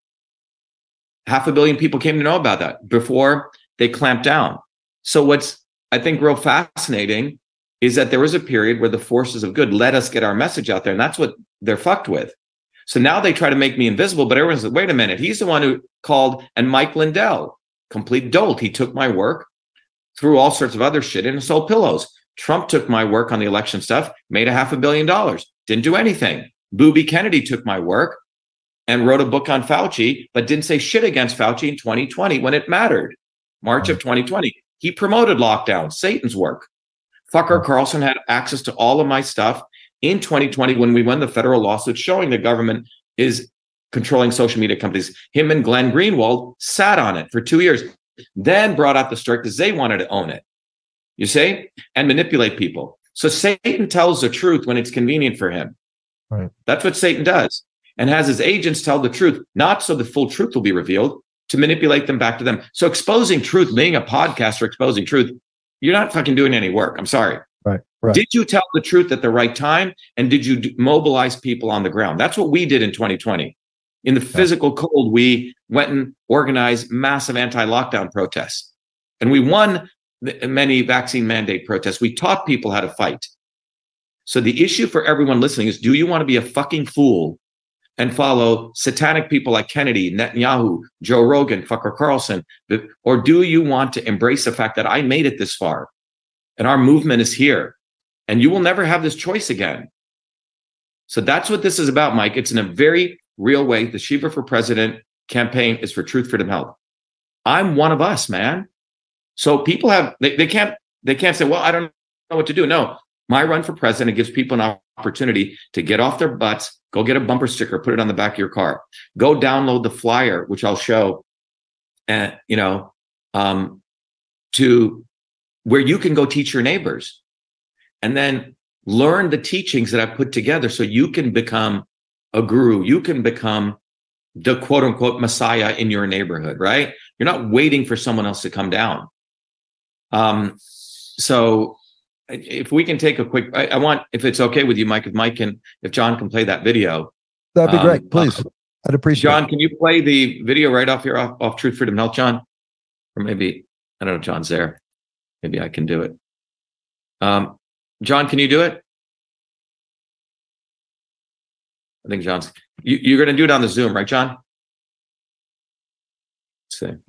Half a billion people came to know about that before they clamped down. So what's I think real fascinating is that there was a period where the forces of good let us get our message out there, and that's what they're fucked with. So now they try to make me invisible, but everyone's like, wait a minute, he's the one who called, and Mike Lindell, complete dolt. He took my work, threw all sorts of other shit in and sold pillows. Trump took my work on the election stuff, made a half a billion dollars, didn't do anything. Booby Kennedy took my work and wrote a book on Fauci, but didn't say shit against Fauci in 2020 when it mattered. March of mm-hmm. 2020. He promoted lockdown, Satan's work. Fucker mm-hmm. Carlson had access to all of my stuff in 2020 when we won the federal lawsuit showing the government is controlling social media companies. Him and Glenn Greenwald sat on it for two years, then brought out the story because they wanted to own it. You see, and manipulate people. So Satan tells the truth when it's convenient for him. Right. That's what Satan does, and has his agents tell the truth, not so the full truth will be revealed, to manipulate them back to them. So exposing truth, being a podcaster, exposing truth, you're not fucking doing any work. I'm sorry. Right, right. Did you tell the truth at the right time? And did you mobilize people on the ground? That's what we did in 2020. In the physical cold, we went and organized massive anti lockdown protests. And we won many vaccine mandate protests. We taught people how to fight. So the issue for everyone listening is do you want to be a fucking fool and follow satanic people like Kennedy, Netanyahu, Joe Rogan, Fucker Carlson? Or do you want to embrace the fact that I made it this far? and our movement is here. And you will never have this choice again. So that's what this is about, Mike. It's in a very real way. The Shiva for President campaign is for truth, freedom, health. I'm one of us, man. So people have they, they can't they can't say, well, I don't know what to do. No, my run for president gives people an opportunity to get off their butts, go get a bumper sticker, put it on the back of your car, go download the flyer, which I'll show, and you know, um, to where you can go teach your neighbors and then learn the teachings that I've put together so you can become a guru. You can become the quote unquote messiah in your neighborhood, right? You're not waiting for someone else to come down. Um, so if we can take a quick, I, I, want, if it's okay with you, Mike, if Mike can, if John can play that video. That'd be um, great. Please. Uh, I'd appreciate John, it. John, can you play the video right off here off, off Truth, Freedom, Health, John? Or maybe, I don't know, John's there. Maybe I can do it. Um, John, can you do it? I think John's. You, you're going to do it on the Zoom, right, John? Let's see.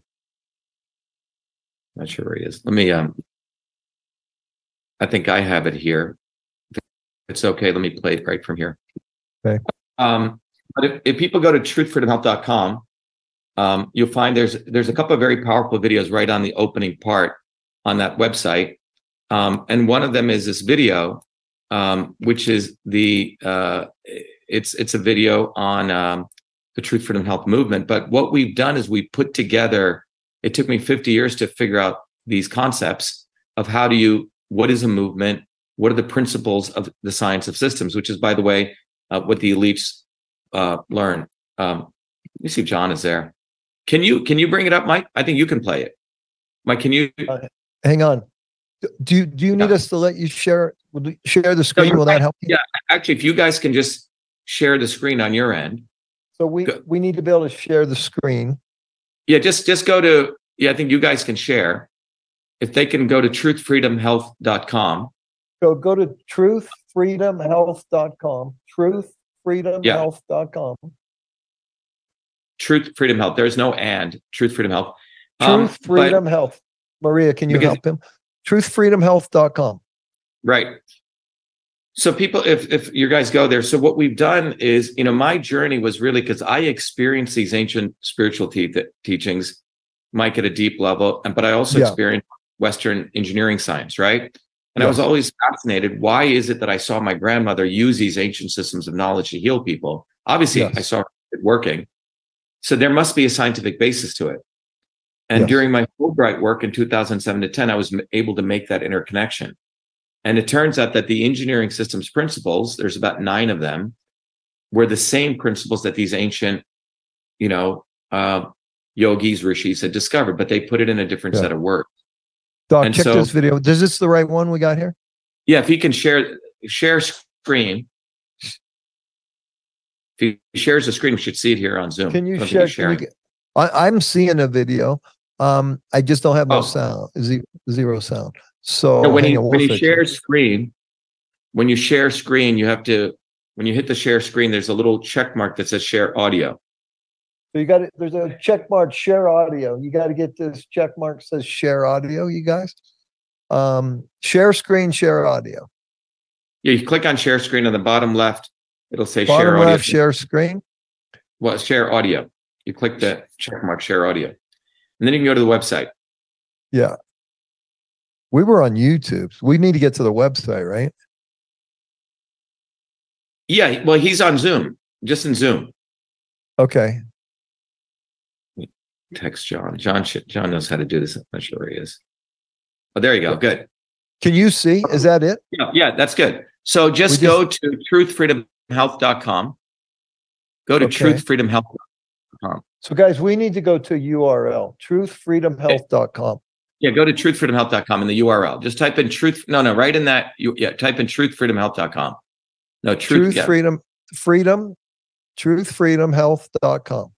Not sure where he is. Let me. Um, I think I have it here. It's okay. Let me play it right from here. Okay. Um, but if, if people go to truthfreedomhealth.com, um, you'll find there's there's a couple of very powerful videos right on the opening part on that website. Um, and one of them is this video, um, which is the uh, it's it's a video on um, the Truth Freedom Health movement. But what we've done is we put together. It took me 50 years to figure out these concepts of how do you what is a movement, what are the principles of the science of systems, which is by the way uh, what the elites uh, learn. Um, let me see if John is there. Can you can you bring it up, Mike? I think you can play it. Mike, can you? Uh, hang on. Do you do you need Yeah. us to let you share share the screen? you're Will that help you? Yeah, actually, if you guys can just share the screen on your end. So we Go- we need to be able to share the screen. Yeah, just just go to yeah. I think you guys can share. If they can go to truthfreedomhealth.com. So go to truthfreedomhealth.com. Truthfreedomhealth.com. Truth Freedom Health. There's no and Truth Freedom Health. Um, Truth Freedom Health. Maria, can you Because- help him? Truthfreedomhealth.com. Right. So people, if if you guys go there, so what we've done is, you know, my journey was really because I experienced these ancient spiritual te- teachings, Mike, at a deep level, and but I also Yeah. experienced Western engineering science, right? And I was always fascinated. Why is it that I saw my grandmother use these ancient systems of knowledge to heal people? Obviously, Yes. I saw it working. So there must be a scientific basis to it. And Yes. during my Fulbright work in 2007 to 10, I was able to make that interconnection. And it turns out that the engineering systems principles, there's about nine of them, were the same principles that these ancient, you know, uh, yogis, rishis had discovered, but they put it in a different Yeah. set of words. Doc, And check so- this video. Is this the right one we got here? Yeah, if he can share share screen. If he shares the screen, we should see it here on Zoom. Can you share? can I, I'm seeing a video. Um, I just don't have no Oh. sound. Zero, zero sound. So No, when on, when it. shares screen, when you share screen, you have to when you hit the share screen, there's a little check mark that says share audio. So you got it. There's a check mark. Share audio. You got to get this check mark says share audio. You guys, um, share screen, share audio. Yeah, you click on share screen on the bottom left, it'll say Bottom share audio. share screen. Well, share audio. You click the check mark share audio. And then you can go to the website. Yeah. We were on YouTube. We need to get to the website, right? Yeah, well, he's on Zoom, just in Zoom. Okay. Text John. John John knows how to do this. I'm not sure where he is. Oh, there you go. Good. Can you see? Is that it? Yeah, yeah, that's good. So just, We go to truthfreedomhealth.com. Go to Okay. truthfreedomhealth. So, guys, we need to go to URL truthfreedomhealth.com. Yeah, go to truthfreedomhealth.com in the URL. Just type in truth. No, no, right in that. You, yeah, type in truthfreedomhealth.com. No, truth. Truth, yeah. freedom, freedom, truthfreedomhealth.com.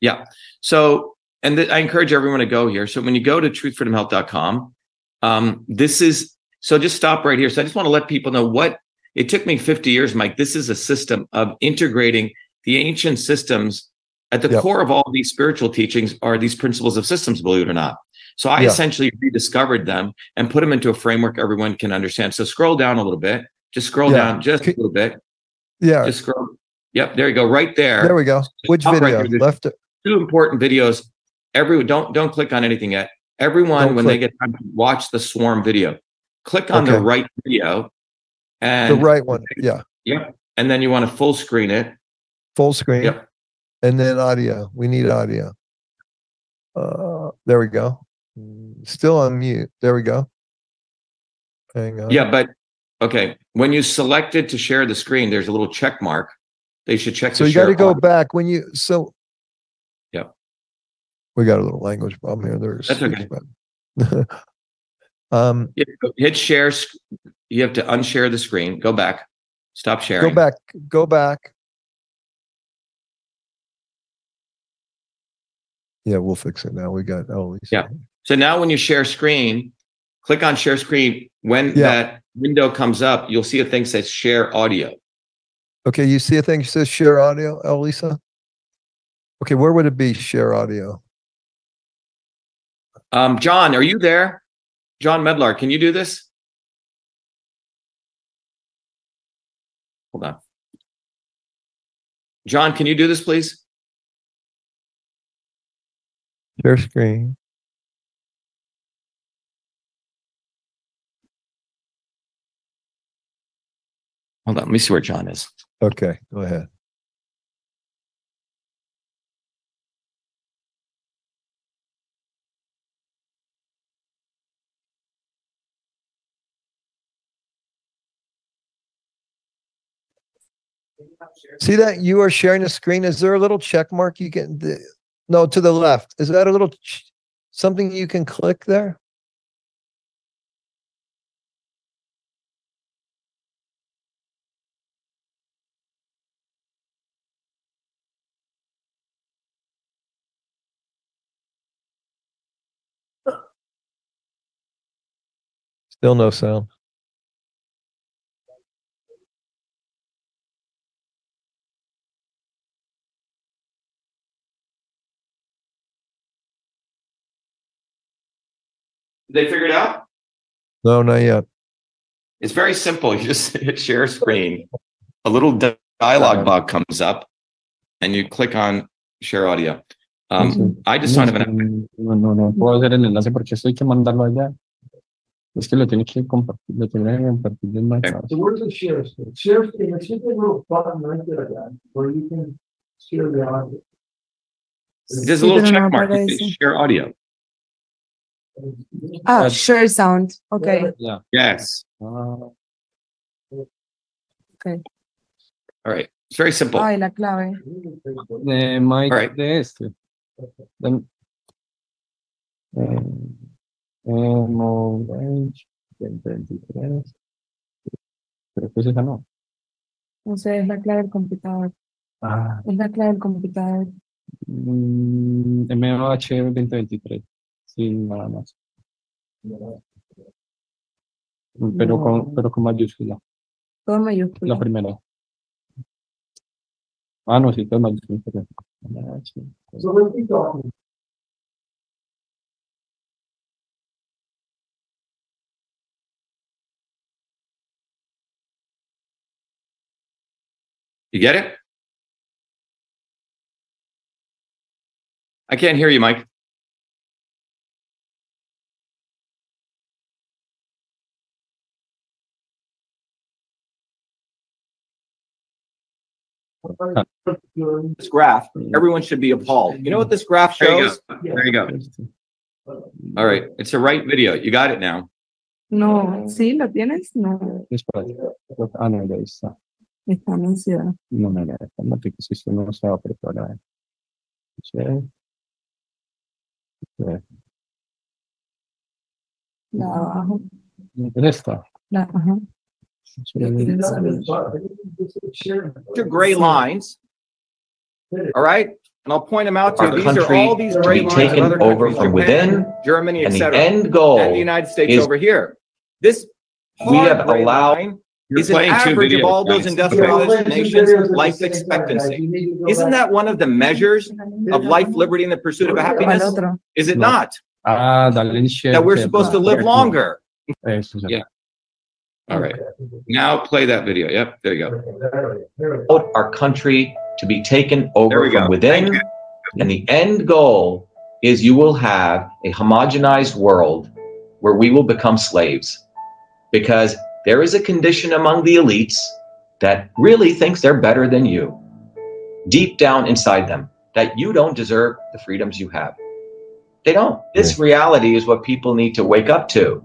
Yeah. So, and th- I encourage everyone to go here. So when you go to truthfreedomhealth.com, um, this is, so just stop right here. So I just want to let people know what it took me 50 years, Mike. This is a system of integrating the ancient systems at the Yep. core of all these spiritual teachings are these principles of systems, believe it or not. So I Yeah. essentially rediscovered them and put them into a framework everyone can understand. So scroll down a little bit. Just scroll Yeah. down just a little bit. Yeah. Just scroll. Yep, there you go. Right there there we go. Which stop right video? Left. two important videos. Everyone, don't don't click on anything yet. Everyone, Don't when click. they get time to watch the swarm video, click on the right video, and The right one. Yeah. Yep, and then you want to full screen it. Full screen. Yep. And then audio. We need audio. Uh, there we go. Still on mute. There we go. Hang on. Yeah, but okay. When you select it to share the screen, there's a little check mark. They should check. So you got to go back when you. So. We got a little language problem here. There's. That's okay. um, hit share. You have to unshare the screen. Go back. Stop sharing. go back. Go back. Yeah, we'll fix it now. We got oh, Yeah. So now when you share screen, click on share screen. When Yeah. that window comes up, you'll see a thing that says share audio. Okay, you see a thing that says share audio, Elisa? Okay, where would it be share audio? Um, John, are you there? John Medlar, can you do this? Hold on. John, can you do this, please? Share screen. Hold on. Let me see where John is. Okay, go ahead. See that you are sharing the screen? Is there a little check mark you can? The, no, to the left. Is that a little ch- something you can click there? Still no sound. They figure it out? No, not yet. It's very simple. You just hit share screen. A little dialogue box comes up, and you click on share audio. Um, I just don't have an. No, no, no puedo hacer el enlace porque esto hay que mandarlo allá. Es que lo tiene que compartir, lo tiene que compartir en Microsoft. So where's the share screen? Share screen, there should be a little button right there, guys, where you can share the audio. There's a little check mark. It says Share audio. Ah, Uh, share sound. Okay. Yeah. Yes. Ah, All right. It's very simple. Ay, la clave. de Mike Alright. de este. De, eh, Emo Range 23. Pero pues esa no. No sé, es la clave del computador. Ah. Es la clave del computador. Mm, MOH 2023. Sí, nada más. Pero con, pero con mayúscula. Todo en La mayúscula. primera. Ah, no, sí, todo en mayúscula. perdón. Talking. You get it? I can't hear you, Mike. This graph, everyone should be appalled. You know what this graph There you shows? There you go. All right. It's a right video. You got it now. No, ¿sí? ¿Lo tienes? No, Espera. Ah, no, ya está. está anunciado. No, no, no, esta notificación no se va a preparar. Sí. La de abajo. Es esta. La, ajá. Sí. Two gray lines. All right. And I'll point them out to you. These are country all these to gray be lines of taken other over countries, from Japan, within, Germany, And the etc. end And the United States is- over here. This we hard have gray allowed. line is an average of all those industrialized nations' life expectancy. Isn't that one of the measures of life, liberty, and the pursuit of happiness? Is it No. not? Ah, dale en share. That we're supposed to live longer? Eso, sí. Yeah. All right. Now play that video. Yep. There you go. our country to be taken over we go. from within. And the end goal is you will have a homogenized world where we will become slaves. Because there is a condition among the elites that really thinks they're better than you, deep down inside them, that you don't deserve the freedoms you have. They don't. This reality is what people need to wake up to.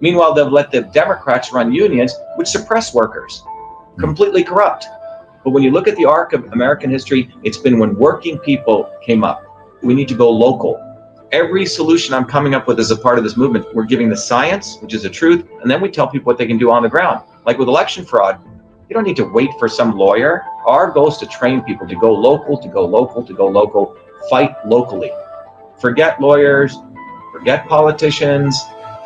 Meanwhile, they've let the Democrats run unions, which suppress workers, hmm. completely corrupt. But when you look at the arc of American history, it's been when working people came up. We need to go local. Every solution I'm coming up with as a part of this movement, we're giving the science, which is the truth, and then we tell people what they can do on the ground. Like with election fraud, you don't need to wait for some lawyer. Our goal is to train people to go local, to go local, to go local, fight locally. Forget lawyers, forget politicians,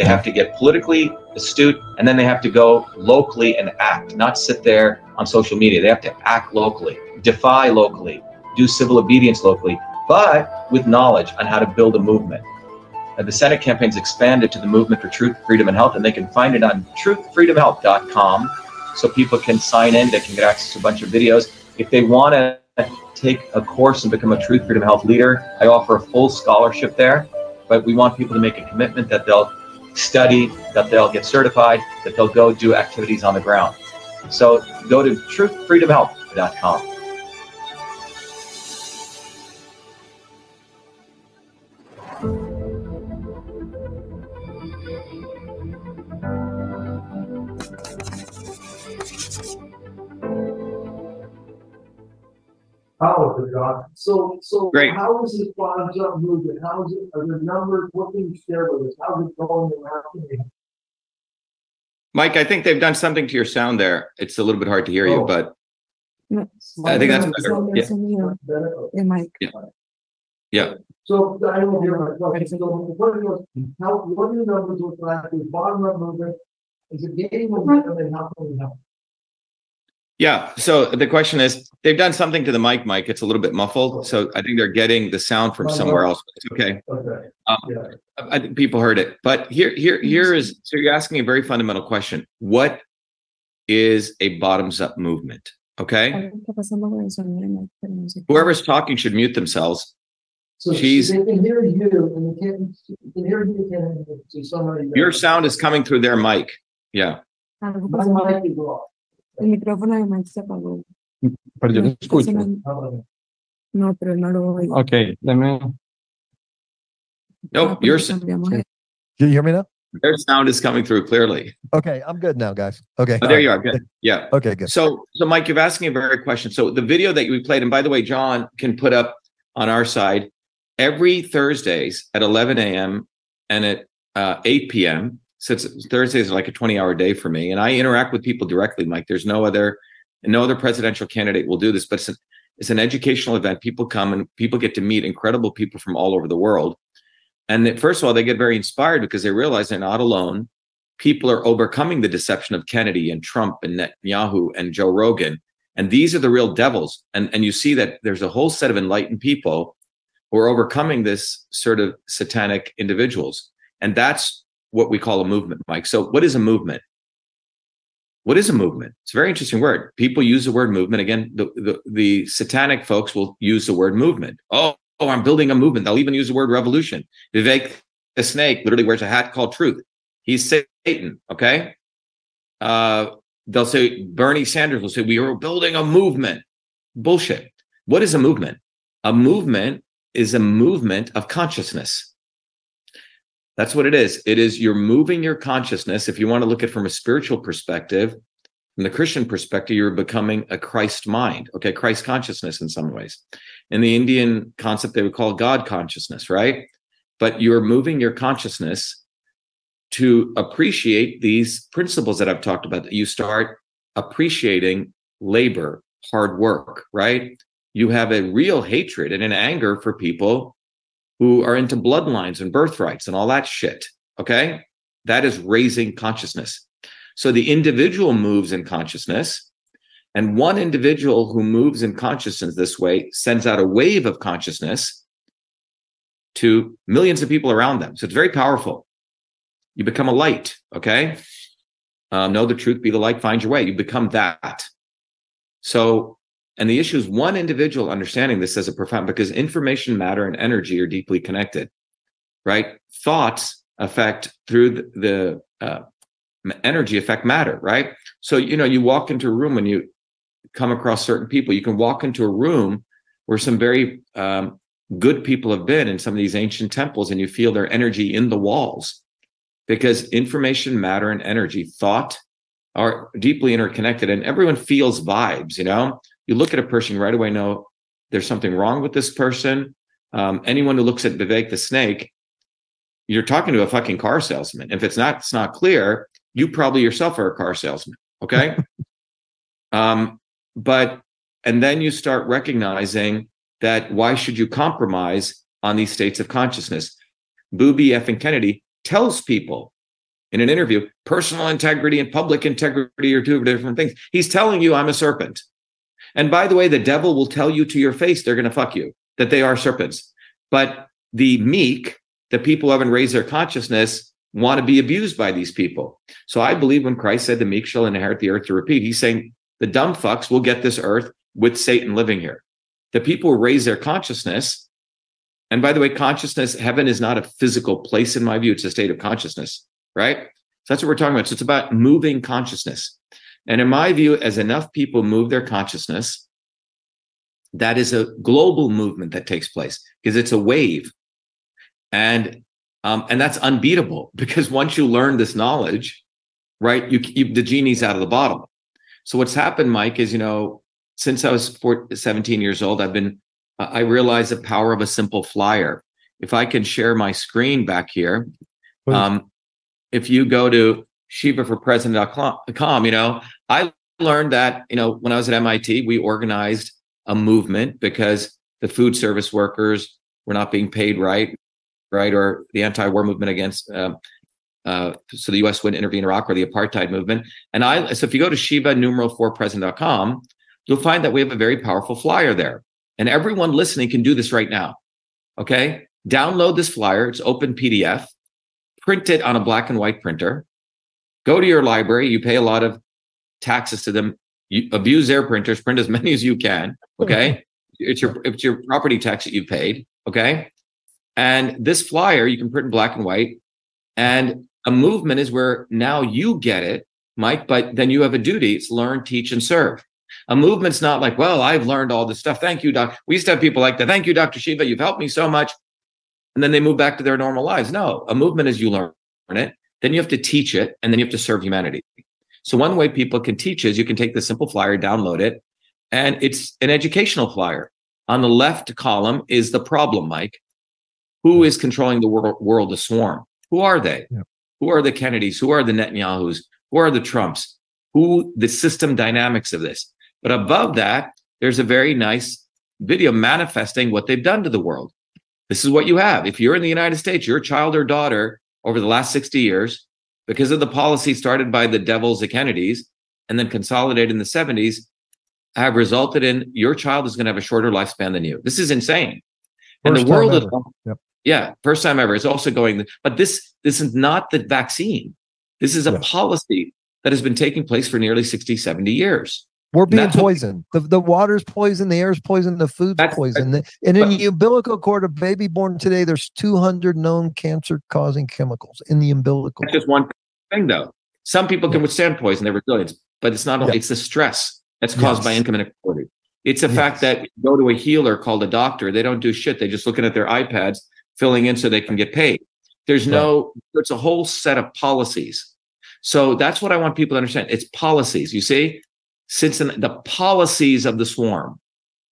They have to get politically astute and then they have to go locally and act, not sit there on social media. They have to act locally, defy locally, do civil obedience locally, but with knowledge on how to build a movement. The Senate campaign's expanded to the movement for truth, freedom, and health, and they can find it on truthfreedomhealth.com so people can sign in. They can get access to a bunch of videos. If they want to take a course and become a truth, freedom, health leader, I offer a full scholarship there. But we want people to make a commitment that they'll study, that they'll get certified, that they'll go do activities on the ground. So go to truthfreedomhealth.com. Power, God. So, so Great. how is this bottoms up movement? How is it, are the numbers, what can you share with us? How's it going and how can? Mike, I think they've done something to your sound there. It's a little bit hard to hear you, Oh. but I think that's no, better. no, Yeah. sonido benefit? de mic. yeah. So I don't hear my question. So what are your, how, what do the numbers look like? Is bottom up movement? Is it gaining momentum and how can we help? Yeah. So the question is, they've done something to the mic, Mike. It's a little bit muffled. So I think they're getting the sound from somewhere else. It's okay. Okay. Um, Yeah. I I think people heard it. But here, here, here is so you're asking a very fundamental question. What is a bottoms up movement? Okay. Algo está pasando con el sonido de mic, pero no sé qué. Whoever's talking should mute themselves. So She's- they can hear you and they can't, they can hear you, can to somebody. Your sound is coming through their mic. Yeah. My mic is off. El micrófono de Mike se apagó. Pero yo lo No, escucho. no- No, pero no lo oigo. Ok, deme. Nope, your, s- Cambiamos de- Can you hear me now? their sound is coming through clearly. Okay, I'm good now, guys. Okay. Oh, there you are. Good. Yeah. Okay, good. So, so Mike, you've asking a very question. So the video that we played, and by the way, John can put up on our side every Thursdays at 11 a.m. and at uh, 8 p.m. Since Thursdays are like a 20 hour day for me, and I interact with people directly, Mike. There's no other, no other presidential candidate will do this, but it's an, it's an educational event. People come and people get to meet incredible people from all over the world. And that, first of all, they get very inspired because they realize they're not alone people are overcoming the deception of Kennedy and Trump and Netanyahu and Joe Rogan. And these are the real devils. And, and you see that there's a whole set of enlightened people who are overcoming this sort of satanic individuals. And that's what we call a movement, Mike. So, what is a movement? What is a movement? It's a very interesting word. People use the word movement. Again, the, the, the satanic folks will use the word movement. Oh, oh, I'm building a movement. They'll even use the word revolution. Vivek the snake literally wears a hat called truth. He's Satan. Okay. Uh, they'll say Bernie Sanders will say we are building a movement. Bullshit. What is a movement? A movement is a movement of consciousness. That's what it is. It is you're moving your consciousness. If you want to look at it from a spiritual perspective, from the Christian perspective, you're becoming a Christ mind. Okay, Christ consciousness in some ways. In the Indian concept, they would call God consciousness, right? But you're moving your consciousness to appreciate these principles that I've talked about. That you start appreciating labor, hard work, right? You have a real hatred and an anger for people who are into bloodlines and birthrights and all that shit. Okay. That is raising consciousness. So the individual moves in consciousness, and one individual who moves in consciousness this way sends out a wave of consciousness to millions of people around them. So it's very powerful. You become a light. Okay. Um, know the truth, be the light, find your way. You become that. So, and the issue is one individual understanding this as a profound because information, matter, and energy are deeply connected, right? Thoughts affect through the, the uh, energy affect matter, right? So, you know, you walk into a room when you come across certain people, you can walk into a room where some very um, good people have been in some of these ancient temples and you feel their energy in the walls because information, matter, and energy, thought are deeply interconnected and everyone feels vibes, you know? You look at a person, right away know there's something wrong with this person. Um, anyone who looks at Vivek the snake, you're talking to a fucking car salesman. If it's not, it's not clear, you probably yourself are a car salesman. Okay. um, but, and then you start recognizing that why should you compromise on these states of consciousness? Booby F. and Kennedy tells people in an interview personal integrity and public integrity are two different things. He's telling you, I'm a serpent. And by the way, the devil will tell you to your face they're going to fuck you, that they are serpents. But the meek, the people who haven't raised their consciousness, want to be abused by these people. So I believe when Christ said the meek shall inherit the earth to repeat, he's saying the dumb fucks will get this earth with Satan living here. The people who raise their consciousness, and by the way, consciousness, heaven is not a physical place in my view, it's a state of consciousness, right? So that's what we're talking about. So it's about moving consciousness. And in my view, as enough people move their consciousness, that is a global movement that takes place because it's a wave. And um, and that's unbeatable because once you learn this knowledge, right, you, you the genie's out of the bottle. So what's happened, Mike, is you know, since I was 14, 17 years old, I've been I realized the power of a simple flyer. If I can share my screen back here, um, if you go to shivaforpresident.com, you know, I learned that, you know, when I was at MIT, we organized a movement because the food service workers were not being paid right, right, or the anti-war movement against. Um, uh, so the U.S. wouldn't intervene in Iraq or the apartheid movement. And I, so if you go to Shiva numeral for president.com, you'll find that we have a very powerful flyer there. And everyone listening can do this right now. Okay. Download this flyer. It's open PDF. Print it on a black and white printer. Go to your library. You pay a lot of taxes to them. You abuse their printers. Print as many as you can. Okay. it's your it's your property tax that you paid. Okay. And this flyer you can print in black and white. And a movement is where now you get it, Mike, but then you have a duty. It's learn, teach, and serve. A movement's not like, well, I've learned all this stuff. Thank you, doc. We used to have people like that. Thank you, Dr. Shiva. You've helped me so much. And then they move back to their normal lives. No, a movement is you learn it, then you have to teach it, and then you have to serve humanity. So one way people can teach is you can take the simple flyer, download it, and it's an educational flyer. On the left column is the problem, Mike. Who is controlling the world, world, the swarm? Who are they? Yeah. Who are the Kennedys? Who are the Netanyahus? Who are the Trumps? Who the system dynamics of this? But above that, there's a very nice video manifesting what they've done to the world. This is what you have. If you're in the United States, your child or daughter over the last 60 years, because of the policy started by the devils, the Kennedys, and then consolidated in the 70s, have resulted in your child is going to have a shorter lifespan than you. This is insane. and the world is. Yep. yeah, first time ever. It's also going, but this this is not the vaccine. This is a Yeah. policy that has been taking place for nearly 60, 70 years. We're being poisoned. The, the water's poisoned, the air's poisoned, the food's That's- poisoned. And in the umbilical cord of baby born today, there's 200 known cancer causing chemicals in the umbilical That's just one thing, though. Some people can withstand poison; they're resilient, but it's not. Yeah. It's the stress that's caused by income inequality. It's the Yes. fact that you go to a healer called a doctor. They don't do shit. They're just looking at their iPads, filling in so they can get paid. There's no. It's a whole set of policies. So that's what I want people to understand. It's policies. You see, since in the policies of the swarm,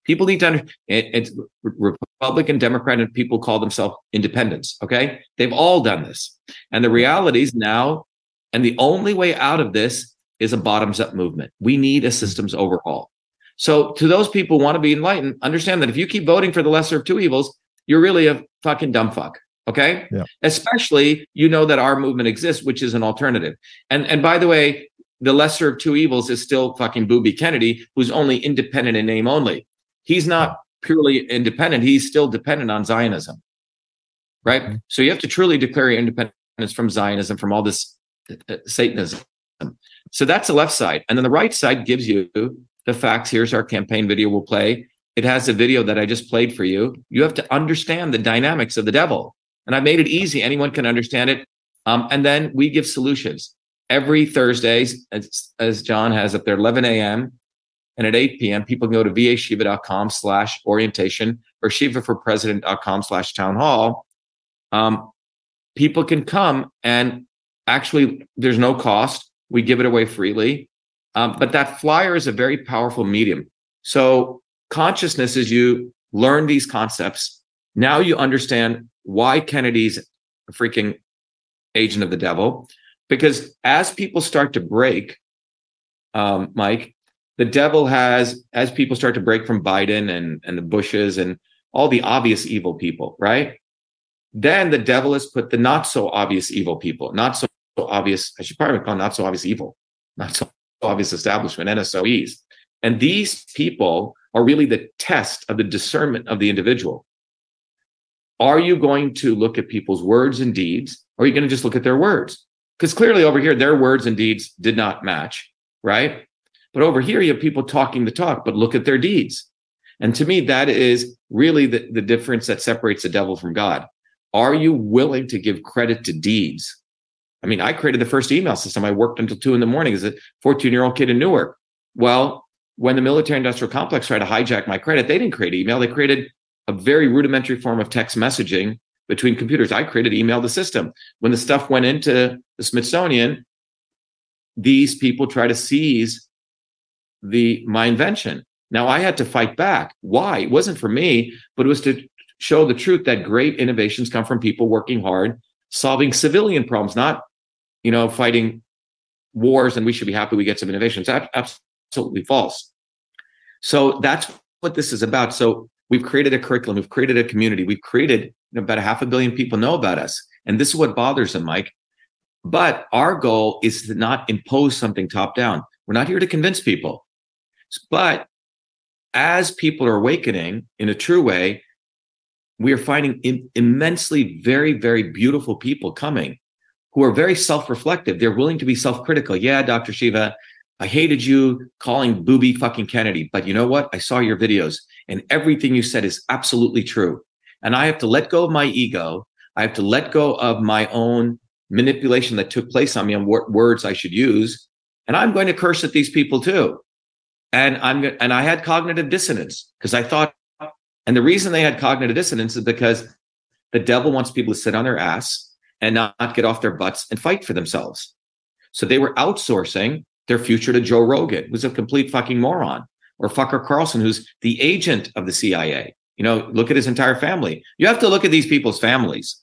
people need to understand. It, it's Republican, Democrat, and people call themselves independents. Okay, they've all done this, and the realities now and the only way out of this is a bottoms up movement. We need a systems overhaul. So, to those people who want to be enlightened, understand that if you keep voting for the lesser of two evils, you're really a fucking dumb fuck. Okay. Yeah. Especially, you know that our movement exists, which is an alternative. And and by the way, the lesser of two evils is still fucking Booby Kennedy, who's only independent in name only. He's not purely independent. He's still dependent on Zionism. Right. Mhm. So you have to truly declare your independence from Zionism, from all this uh, Satanism. So that's the left side. And then the right side gives you the facts. Here's our campaign video we'll play. It has a video that I just played for you. You have to understand the dynamics of the devil. And I made it easy. Anyone can understand it. Um, and then we give solutions every Thursday, as, as John has up there, 11 a.m. And at 8 p.m., people can go to vashiva.com slash orientation or shivaforpresident.com slash town hall. Um, people can come and actually there's no cost we give it away freely um, but that flyer is a very powerful medium so consciousness is you learn these concepts now you understand why kennedy's a freaking agent of the devil because as people start to break um, mike the devil has as people start to break from biden and and the bushes and all the obvious evil people right then the devil has put the not so obvious evil people not so obvious, I should probably call not so obvious evil, not so obvious establishment, NSOEs. And these people are really the test of the discernment of the individual. Are you going to look at people's words and deeds, or are you going to just look at their words? Because clearly over here, their words and deeds did not match, right? But over here, you have people talking the talk, but look at their deeds. And to me, that is really the, the difference that separates the devil from God. Are you willing to give credit to deeds? I mean, I created the first email system. I worked until two in the morning as a 14 year old kid in Newark. Well, when the military industrial complex tried to hijack my credit, they didn't create email. They created a very rudimentary form of text messaging between computers. I created email the system. When the stuff went into the Smithsonian, these people try to seize the my invention. Now I had to fight back. Why? It wasn't for me, but it was to show the truth that great innovations come from people working hard, solving civilian problems, not you know fighting wars. And we should be happy we get some innovations. That's absolutely false. So that's what this is about. So we've created a curriculum, we've created a community, we've created about a half a billion people know about us, and this is what bothers them, Mike. But our goal is to not impose something top down. We're not here to convince people. But as people are awakening in a true way, we are finding im- immensely very, very beautiful people coming who are very self reflective. They're willing to be self critical. Yeah, Dr. Shiva, I hated you calling booby fucking Kennedy, but you know what? I saw your videos and everything you said is absolutely true. And I have to let go of my ego. I have to let go of my own manipulation that took place on me and what words I should use. And I'm going to curse at these people too. And I'm and I had cognitive dissonance because I thought, and the reason they had cognitive dissonance is because the devil wants people to sit on their ass and not, not get off their butts and fight for themselves. So they were outsourcing their future to Joe Rogan, who's a complete fucking moron, or Fucker Carlson, who's the agent of the CIA. You know, look at his entire family. You have to look at these people's families.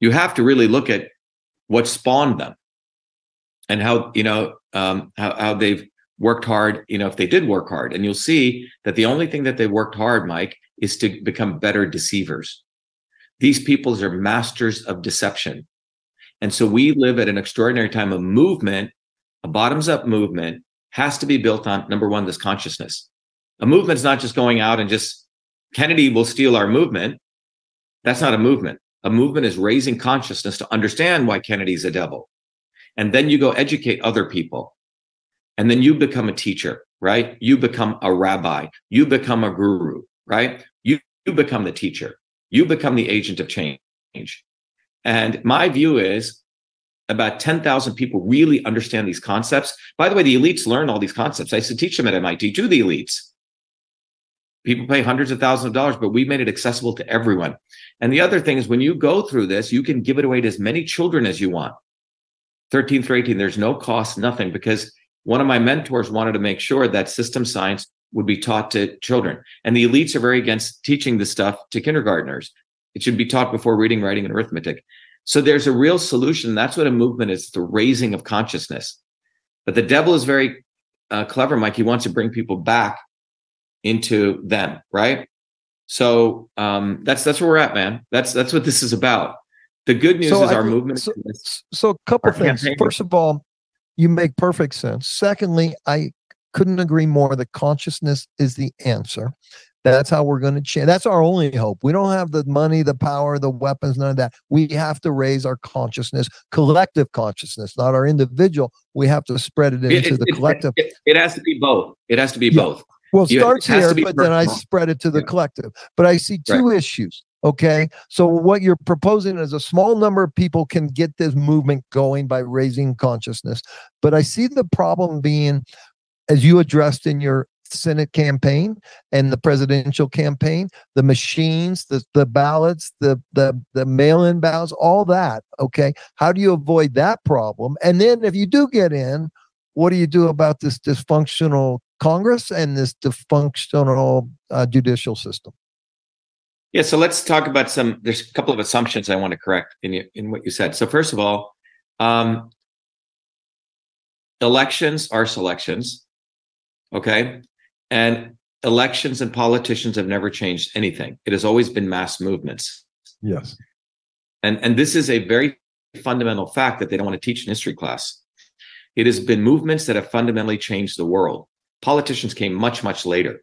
You have to really look at what spawned them and how, you know, um, how, how they've worked hard, you know, if they did work hard. And you'll see that the only thing that they worked hard, Mike, is to become better deceivers. These peoples are masters of deception. And so we live at an extraordinary time of movement, a bottoms up movement has to be built on number one, this consciousness. A movement's not just going out and just Kennedy will steal our movement. That's not a movement. A movement is raising consciousness to understand why Kennedy's a devil. And then you go educate other people. And then you become a teacher, right? You become a rabbi. You become a guru, right? You, you become the teacher. You become the agent of change. And my view is about 10,000 people really understand these concepts. By the way, the elites learn all these concepts. I used to teach them at MIT to the elites. People pay hundreds of thousands of dollars, but we made it accessible to everyone. And the other thing is when you go through this, you can give it away to as many children as you want. 13 through 18, there's no cost, nothing, because one of my mentors wanted to make sure that system science would be taught to children. And the elites are very against teaching this stuff to kindergartners. It should be taught before reading, writing, and arithmetic. So there's a real solution. That's what a movement is the raising of consciousness. But the devil is very uh, clever, Mike. He wants to bring people back into them, right? So um, that's that's where we're at, man. That's that's what this is about. The good news So is I our movement. so- So, a couple things. campaign- First of all, you make perfect sense. Secondly, I couldn't agree more that consciousness is the answer. That's how we're going to change. That's our only hope. We don't have the money, the power, the weapons, none of that. We have to raise our consciousness, collective consciousness, not our individual. We have to spread it into it- the it- collective. It, it has to be both. It has to be Yeah. both. Well, it You- starts here, but then I spread it to the Yeah. collective. But I see two issues. Okay. So what you're proposing is a small number of people can get this movement going by raising consciousness. But I see the problem being, as you addressed in your Senate campaign and the presidential campaign, the machines, the the ballots, the the the mail-in ballots, all that. Okay. How do you avoid that problem? And then if you do get in, what do you do about this dysfunctional Congress and this dysfunctional uh, judicial system? Yeah, so let's talk about some. There's a couple of assumptions I want to correct in you- in what you said. So first of all, um, elections are selections, okay, and elections and politicians have never changed anything. It has always been mass movements, Yes. and and this is a very fundamental fact that they don't want to teach in history class. It has been movements that have fundamentally changed the world. Politicians came much much later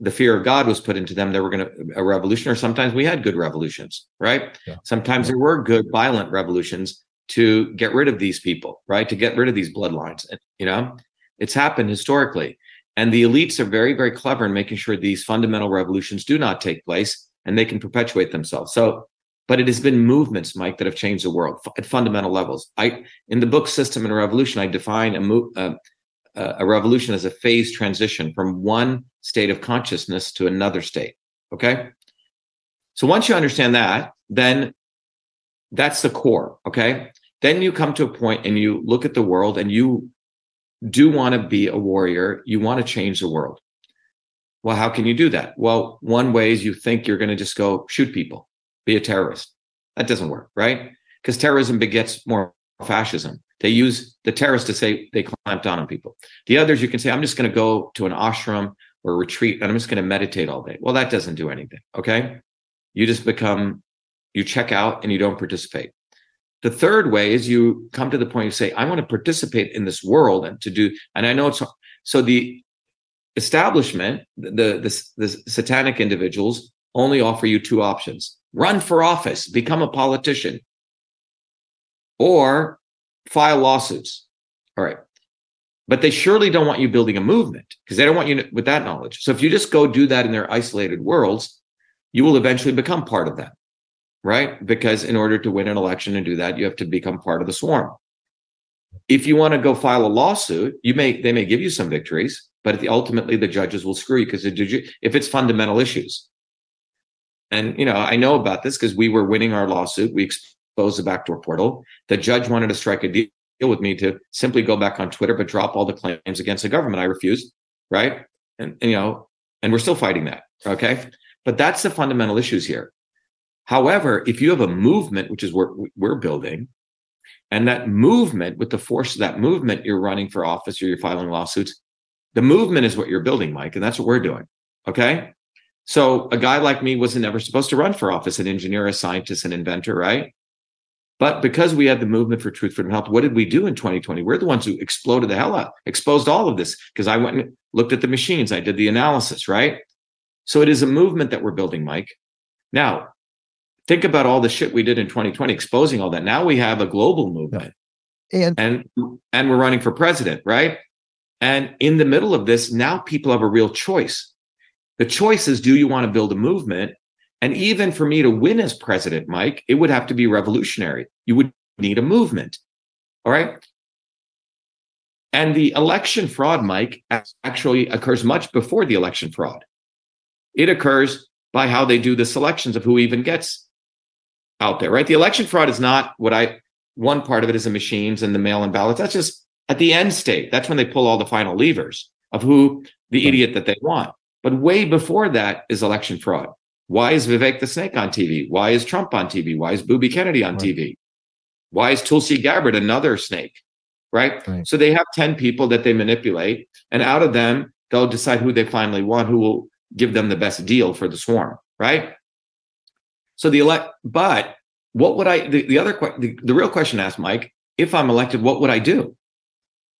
the fear of God was put into them. They were going to a revolution, or sometimes we had good revolutions, right? Yeah. Sometimes there were good, violent revolutions to get rid of these people, right? To get rid of these bloodlines. You know, it's happened historically. And the elites are very, very clever in making sure these fundamental revolutions do not take place and they can perpetuate themselves. So, but it has been movements, Mike, that have changed the world at fundamental levels. I, in the book System and Revolution, I define a move, uh, uh, a revolution as a phase transition from one state of consciousness to another state. Okay. So once you understand that, then that's the core. Okay. Then you come to a point and you look at the world and you do want to be a warrior. You want to change the world. Well, how can you do that? Well, one way is you think you're going to just go shoot people, be a terrorist. That doesn't work, right? Because terrorism begets more fascism. They use the terrorists to say they clamped down on people. The others, you can say, I'm just going to go to an ashram or retreat and I'm just going to meditate all day. Well, that doesn't do anything. Okay. You just become, you check out and you don't participate. The third way is you come to the point you say, I want to participate in this world and to do, and I know it's so the establishment, the, the, the satanic individuals only offer you two options run for office, become a politician, or file lawsuits. All right. but they surely don't want you building a movement because they don't want you with that knowledge. So if you just go do that in their isolated worlds, you will eventually become part of them, right? Because in order to win an election and do that, you have to become part of the swarm. If you want to go file a lawsuit, you may they may give you some victories, but ultimately the judges will screw you because if it's fundamental issues. And you know, I know about this because we were winning our lawsuit. We exposed the backdoor portal. The judge wanted to strike a deal with me to simply go back on Twitter, but drop all the claims against the government. I refused, right? And, and you know, and we're still fighting that. Okay. But that's the fundamental issues here. However, if you have a movement, which is what we're building, and that movement, with the force of that movement, you're running for office or you're filing lawsuits, the movement is what you're building, Mike. And that's what we're doing. Okay. So a guy like me wasn't ever supposed to run for office, an engineer, a scientist, an inventor, right? But because we had the movement for truth, freedom, health, what did we do in 2020? We're the ones who exploded the hell out, exposed all of this because I went and looked at the machines. I did the analysis, right? So it is a movement that we're building, Mike. Now, think about all the shit we did in 2020, exposing all that. Now we have a global movement. And and and we're running for president, right? And in the middle of this, now people have a real choice. The choice is do you want to build a movement and even for me to win as president, Mike, it would have to be revolutionary. You would need a movement. All right. And the election fraud, Mike, actually occurs much before the election fraud. It occurs by how they do the selections of who even gets out there, right? The election fraud is not what I, one part of it is the machines and the mail in ballots. That's just at the end state. That's when they pull all the final levers of who the right. idiot that they want. But way before that is election fraud. Why is Vivek the Snake on TV? Why is Trump on TV? Why is Booby Kennedy on right. TV? Why is Tulsi Gabbard another snake? Right? right? So they have 10 people that they manipulate, and out of them, they'll decide who they finally want, who will give them the best deal for the swarm, right? So the elect, but what would I, the, the other, the, the real question asked, Mike, if I'm elected, what would I do?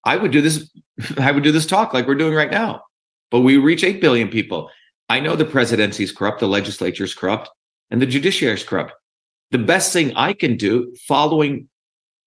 I would do this, I would do this talk like we're doing right now, but we reach 8 billion people. I know the presidency is corrupt, the legislature is corrupt, and the judiciary is corrupt. The best thing I can do, following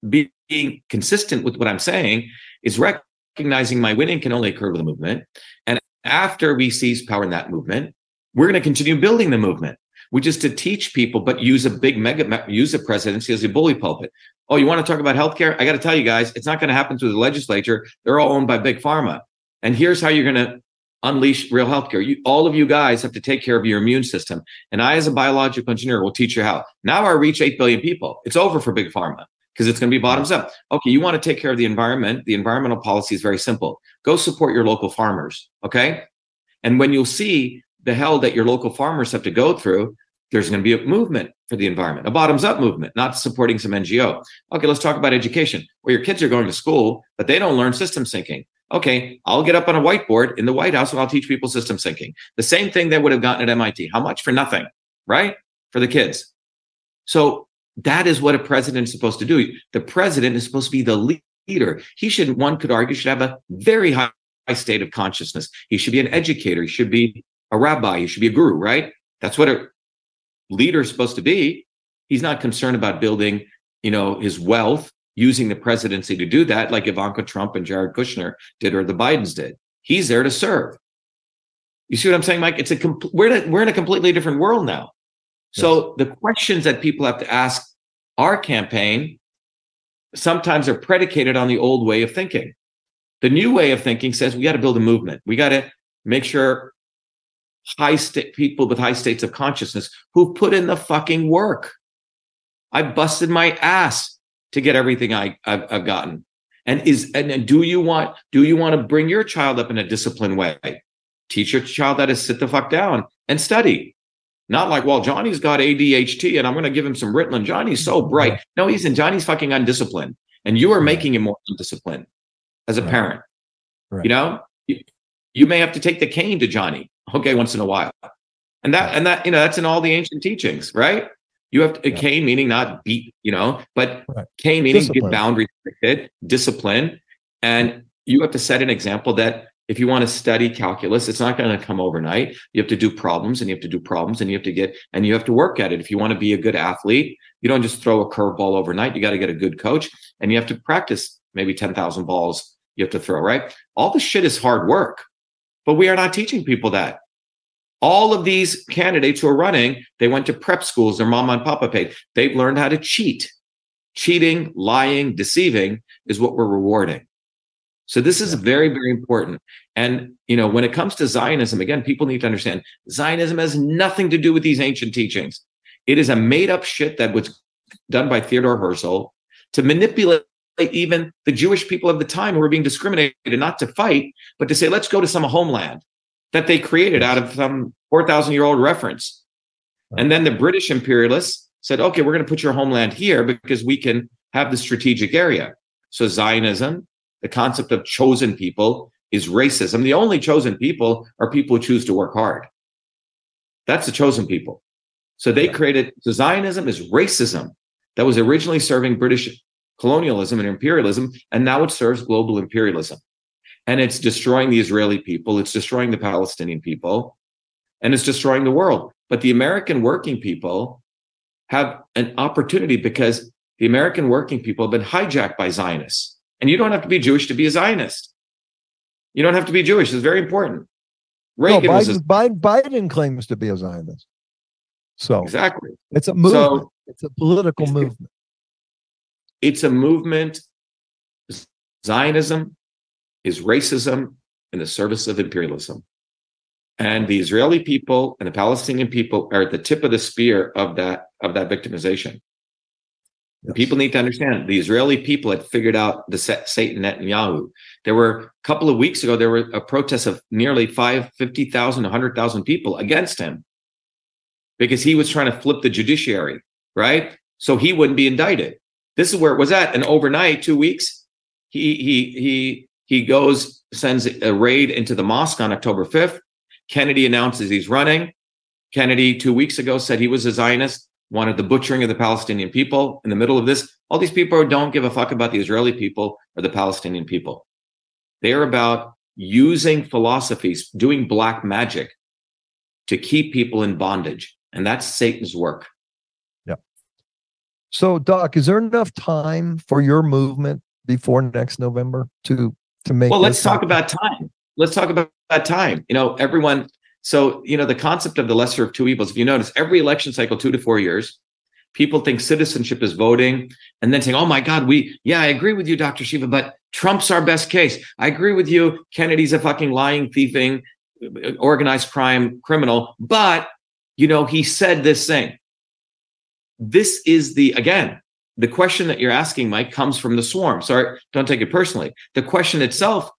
being consistent with what I'm saying, is recognizing my winning can only occur with a movement. And after we seize power in that movement, we're going to continue building the movement, which is to teach people, but use a big mega, use the presidency as a bully pulpit. Oh, you want to talk about healthcare? I got to tell you guys, it's not going to happen through the legislature. They're all owned by big pharma. And here's how you're going to unleash real healthcare. You, all of you guys have to take care of your immune system. And I, as a biological engineer, will teach you how. Now I reach 8 billion people. It's over for big pharma because it's going to be bottoms up. Okay, you want to take care of the environment. The environmental policy is very simple. Go support your local farmers. Okay. And when you'll see the hell that your local farmers have to go through, there's going to be a movement for the environment, a bottoms up movement, not supporting some NGO. Okay, let's talk about education. Well, your kids are going to school, but they don't learn system thinking. Okay, I'll get up on a whiteboard in the White House and I'll teach people system thinking. The same thing they would have gotten at MIT. How much? For nothing, right? For the kids. So that is what a president is supposed to do. The president is supposed to be the leader. He should, one could argue, should have a very high state of consciousness. He should be an educator. He should be a rabbi. He should be a guru, right? That's what a leader is supposed to be. He's not concerned about building, you know, his wealth using the presidency to do that, like Ivanka Trump and Jared Kushner did or the Bidens did. He's there to serve. You see what I'm saying, Mike? It's a compl- we're in a, we're in a completely different world now. So yes. the questions that people have to ask our campaign sometimes are predicated on the old way of thinking. The new way of thinking says we got to build a movement. We got to make sure high state people with high states of consciousness who've put in the fucking work. I busted my ass to get everything I, I've, I've gotten. And is and do you want do you want to bring your child up in a disciplined way? Teach your child how to sit the fuck down and study. Not like, well, Johnny's got ADHD and I'm going to give him some Ritalin. Johnny's so mm-hmm. bright. No, he's in Johnny's fucking undisciplined. And you are making him more undisciplined as a right. parent. Right. You know, you, you may have to take the cane to Johnny, okay, once in a while. And that, and that, you know, that's in all the ancient teachings, right? You have to, yeah. cane meaning not beat, you know, but right. cane meaning discipline. boundary restricted, discipline. And you have to set an example that if you want to study calculus, it's not going to come overnight. You have to do problems and you have to do problems and you have to get, and you have to work at it. If you want to be a good athlete, you don't just throw a curveball overnight. You got to get a good coach and you have to practice maybe 10,000 balls, you have to throw, right? All the shit is hard work, but we are not teaching people that. All of these candidates who are running, they went to prep schools, their mom and papa paid. They've learned how to cheat. Cheating, lying, deceiving is what we're rewarding. So this is very, very important. And you know, when it comes to Zionism, again, people need to understand Zionism has nothing to do with these ancient teachings. It is a made-up shit that was done by Theodore Herzl to manipulate even the Jewish people of the time who were being discriminated, not to fight, but to say, let's go to some homeland that they created out of some 4,000 year old reference. And then the British imperialists said, okay, we're going to put your homeland here because we can have the strategic area. So Zionism, the concept of chosen people, is racism. The only chosen people are people who choose to work hard. That's the chosen people. So they created so Zionism is racism that was originally serving British colonialism and imperialism, and now it serves global imperialism. And it's destroying the Israeli people, it's destroying the Palestinian people, and it's destroying the world. But the American working people have an opportunity because the American working people have been hijacked by Zionists. And you don't have to be Jewish to be a Zionist. You don't have to be Jewish. It's very important. No, Reagan a- Biden, Biden, Biden claims to be a Zionist. So exactly. it's a movement. So it's a political It's- movement. It's a movement. Zionism is racism in the service of imperialism. And the Israeli people and the Palestinian people are at the tip of the spear of that of that victimization. Yes. People need to understand the Israeli people had figured out the Sa- Satan Netanyahu. There were a couple of weeks ago, there were a protest of nearly 5, 50,000, 100,000 people against him because he was trying to flip the judiciary, right? So he wouldn't be indicted. This is where it was at. And overnight, two weeks, he he he he goes, sends a raid into the mosque on October 5th. Kennedy announces he's running. Kennedy, two weeks ago, said he was a Zionist, wanted the butchering of the Palestinian people. In the middle of this, all these people don't give a fuck about the Israeli people or the Palestinian people. They're about using philosophies, doing black magic to keep people in bondage. And that's Satan's work. So, Doc, is there enough time for your movement before next November to to make? Well, let's talk happen? about time. Let's talk about that time. You know, everyone. So, you know, the concept of the lesser of two evils, if you notice, every election cycle, two to four years, people think citizenship is voting and then saying, oh my God, we, yeah, I agree with you, Dr. Shiva, but Trump's our best case. I agree with you. Kennedy's a fucking lying, thieving, uh, uh, organized crime criminal. But, you know, he said this thing. This is the, again, the question that you're asking, Mike, comes from the swarm. Sorry, don't take it personally. The question itself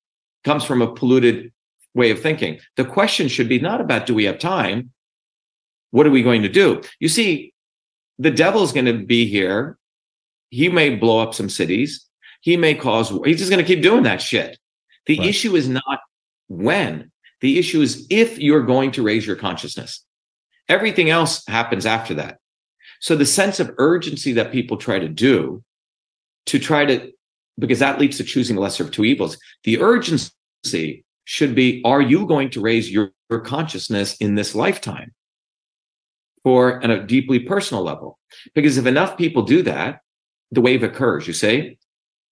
comes from a polluted way of thinking. The question should be not about do we have time? What are we going to do? You see, the devil's going to be here. He may blow up some cities. He may cause war. He's just going to keep doing that shit. The Right. issue is not when. The issue is if you're going to raise your consciousness. Everything else happens after that. So the sense of urgency that people try to do to try to, because that leads to choosing the lesser of two evils. The urgency should be, are you going to raise your, your consciousness in this lifetime? Or on a deeply personal level. Because if enough people do that, the wave occurs, you see?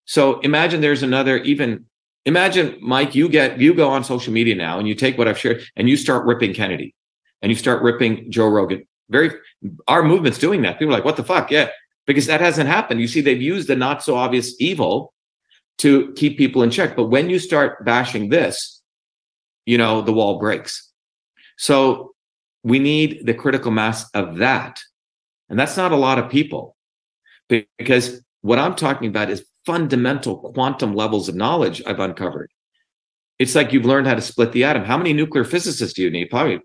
So imagine there's another even imagine Mike, you get you go on social media now and you take what I've shared and you start ripping Kennedy and you start ripping Joe Rogan. Very our movement's doing that. People are like, what the fuck? Yeah. Because that hasn't happened. You see, they've used the not so obvious evil to keep people in check. But when you start bashing this, you know, the wall breaks. So we need the critical mass of that. And that's not a lot of people because what I'm talking about is fundamental quantum levels of knowledge I've uncovered. It's like you've learned how to split the atom. How many nuclear physicists do you need? Probably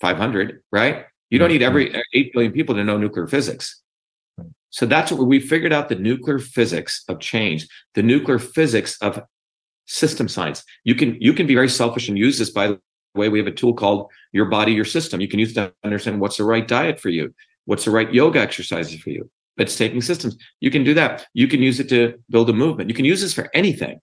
500, right? You don't need every 8 billion people to know nuclear physics. So that's what we figured out the nuclear physics of change, the nuclear physics of system science. You can you can be very selfish and use this by the way we have a tool called your body your system. You can use to understand what's the right diet for you, what's the right yoga exercises for you. It's taking systems. You can do that. You can use it to build a movement. You can use this for anything.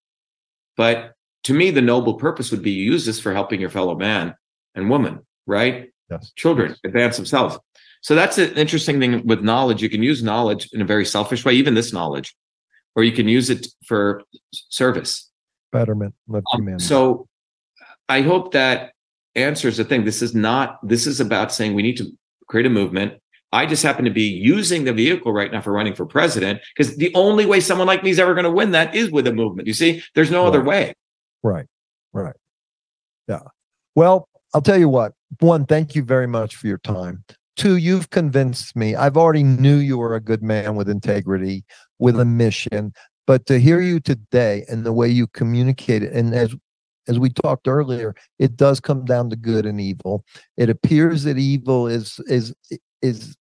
But to me, the noble purpose would be you use this for helping your fellow man and woman, right? Yes. Children advance themselves. So that's an interesting thing with knowledge. You can use knowledge in a very selfish way, even this knowledge, or you can use it for service. betterment of Um, so I hope that answers the thing. This is not, this is about saying we need to create a movement. I just happen to be using the vehicle right now for running for president because the only way someone like me is ever going to win that is with a movement. You see, there's no other way. Right. Right. Yeah. Well, I'll tell you what. One, thank you very much for your time. Two, you've convinced me. I've already knew you were a good man with integrity, with a mission. But to hear you today and the way you communicate it, and as as we talked earlier, it does come down to good and evil. It appears that evil is is is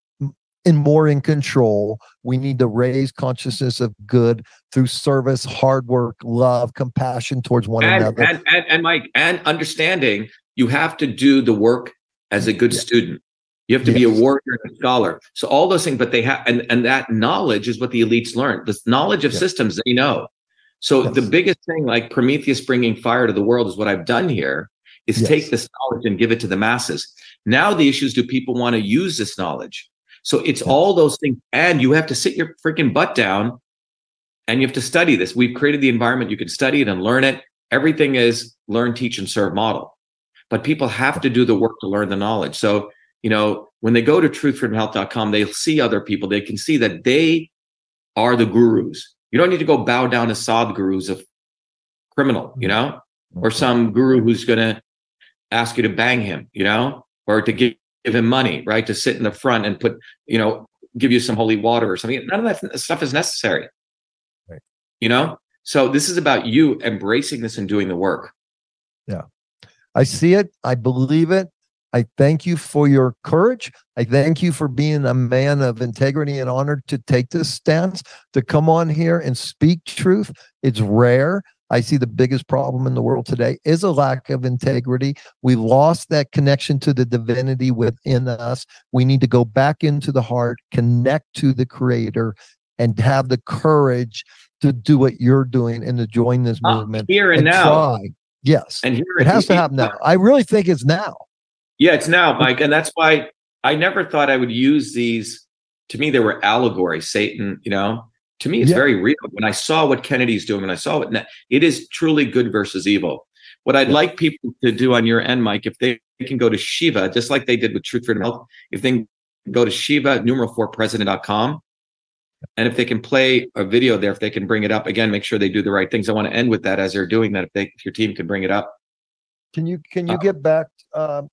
in more in control. We need to raise consciousness of good through service, hard work, love, compassion towards one And, another. and, and, and Mike, and understanding you have to do the work as a good Yeah. student. You have to be a warrior and a scholar. So all those things, but they have, and, and that knowledge is what the elites learn. This knowledge of Yeah. systems they know. So the biggest thing, like Prometheus bringing fire to the world, is what I've done here. Is Yes. take this knowledge and give it to the masses. Now the issue is, do people want to use this knowledge? So it's Yes. all those things, and you have to sit your freaking butt down, and you have to study this. We've created the environment you can study it and learn it. Everything is learn, teach, and serve model, but people have to do the work to learn the knowledge. So you know when they go to truthfreedomhealth.com, they'll see other people. They can see that they are the gurus. You don't need to go bow down to Sadhgurus of criminal, you know, or some guru who's going to ask you to bang him, you know, or to give, give him money, right? To sit in the front and put, you know, give you some holy water or something. None of that stuff is necessary. Right. You know? So this is about you embracing this and doing the work. I see it. I believe it. I thank you for your courage. I thank you for being a man of integrity and honor to take this stance, to come on here and speak truth. It's rare. I see the biggest problem in the world today is a lack of integrity. We lost that connection to the divinity within us. We need to go back into the heart, connect to the creator, and have the courage to do what you're doing and to join this movement. here and now. try. Yes. And here It has to happen now. I really think it's now. Yeah, it's now, Mike. And that's why I never thought I would use these. To me, they were allegories, Satan, you know. To me, it's Yeah. very real. When I saw what Kennedy's doing, when I saw what it is truly good versus evil. What I'd Yeah. like people to do on your end, Mike, if they can go to Shiva, just like they did with Truth Freedom Health, if they can go to Shiva numeral four president.com. And if they can play a video there, if they can bring it up again, make sure they do the right things. I want to end with that as they're doing that. If they if your team can bring it up. Can you can you Uh, get back um,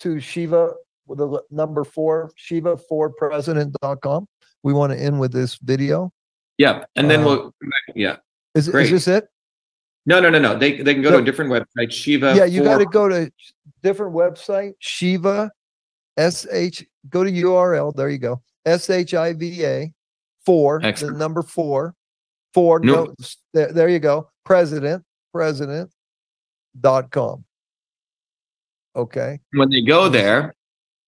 to Shiva with the number four, Shiva for president.com? We want to end with this video. Yeah. And then Uh, we'll yeah. Is, is this it? No, no, no, no. They they can go to a different website, Shiva. yeah, you got to go to different website, Shiva, S H, go to URL. There you go. S H I V A, four, the Excellent. number four, four. Nope. No, there, there you go. President, president dot com. Okay. when they go there,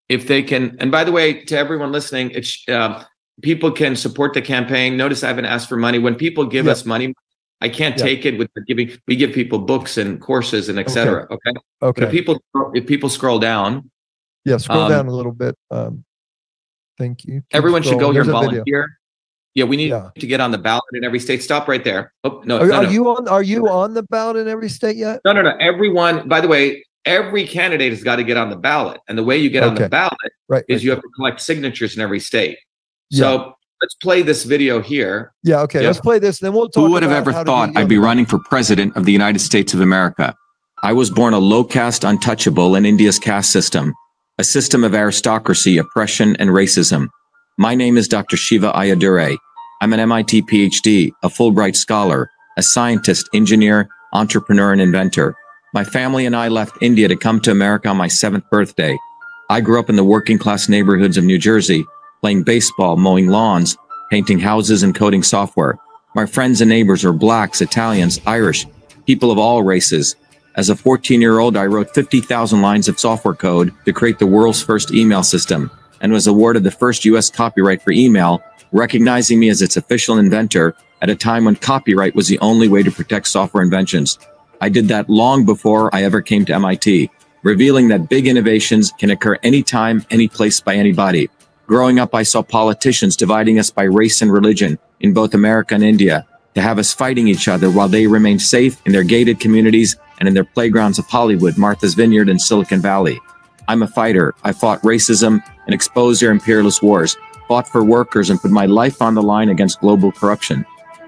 if they can, and by the way, to everyone listening, it's uh, people can support the campaign. Notice I haven't asked for money. When people give Yeah. us money, I can't Yeah. take it with giving. We give people books and courses and etc. Okay. But Okay. if people if people scroll down, Yeah, scroll Um, down a little bit. Um, thank you. Keep everyone should go scrolling. here and a video. Volunteer. Yeah, we need Yeah. to get on the ballot in every state. Stop right there. Oh no, Are, no, are no. you on? Are you on the ballot in every state yet? no, no, no. Everyone. By the way, every candidate has got to get on the ballot, and the way you get on the ballot Right. is right. you have to collect signatures in every state. So let's play this video here. yeah. Okay. yeah. Let's play this. Then we'll talk. Who would have ever thought get I'd be running for president of the United States of America? I was born a low caste untouchable in India's caste system, a system of aristocracy, oppression, and racism. My name is Dr. Shiva Ayyadurai. I'm an MIT PhD, a Fulbright scholar, a scientist, engineer, entrepreneur, and inventor. My family and I left India to come to America on my seventh birthday. I grew up in the working class neighborhoods of New Jersey, playing baseball, mowing lawns, painting houses, and coding software. My friends and neighbors are blacks, Italians, Irish, people of all races. As a 14 year old, I wrote 50,000 lines of software code to create the world's first email system and was awarded the first US copyright for email, recognizing me as its official inventor at a time when copyright was the only way to protect software inventions. I did that long before I ever came to MIT, revealing that big innovations can occur anytime, any place by anybody. Growing up, I saw politicians dividing us by race and religion in both America and India. to have us fighting each other while they remained safe in their gated communities and in their playgrounds of Hollywood, Martha's Vineyard, and Silicon Valley. I'm a fighter. I fought racism and exposed their imperialist wars, fought for workers, and put my life on the line against global corruption.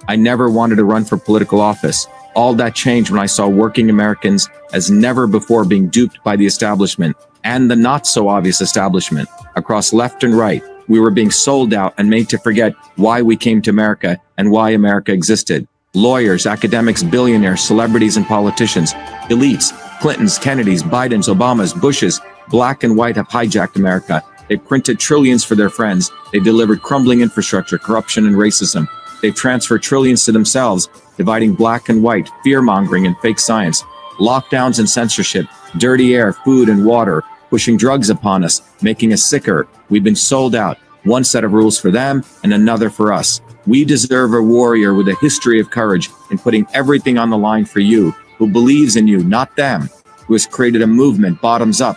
I never wanted to run for political office. All that changed when I saw working Americans as never before being duped by the establishment and the not so obvious establishment across left and right. We were being sold out and made to forget why we came to America and why America existed. Lawyers, academics, billionaires, celebrities, and politicians, elites, Clintons, Kennedys, Bidens, Obamas, Bushes, black and white have hijacked America. They printed trillions for their friends. They delivered crumbling infrastructure, corruption, and racism. They've transferred trillions to themselves, dividing black and white, fear mongering, and fake science, lockdowns and censorship, dirty air, food, and water, pushing drugs upon us, making us sicker. We've been sold out. One set of rules for them and another for us. We deserve a warrior with a history of courage in putting everything on the line for you, who believes in you, not them, who has created a movement bottoms up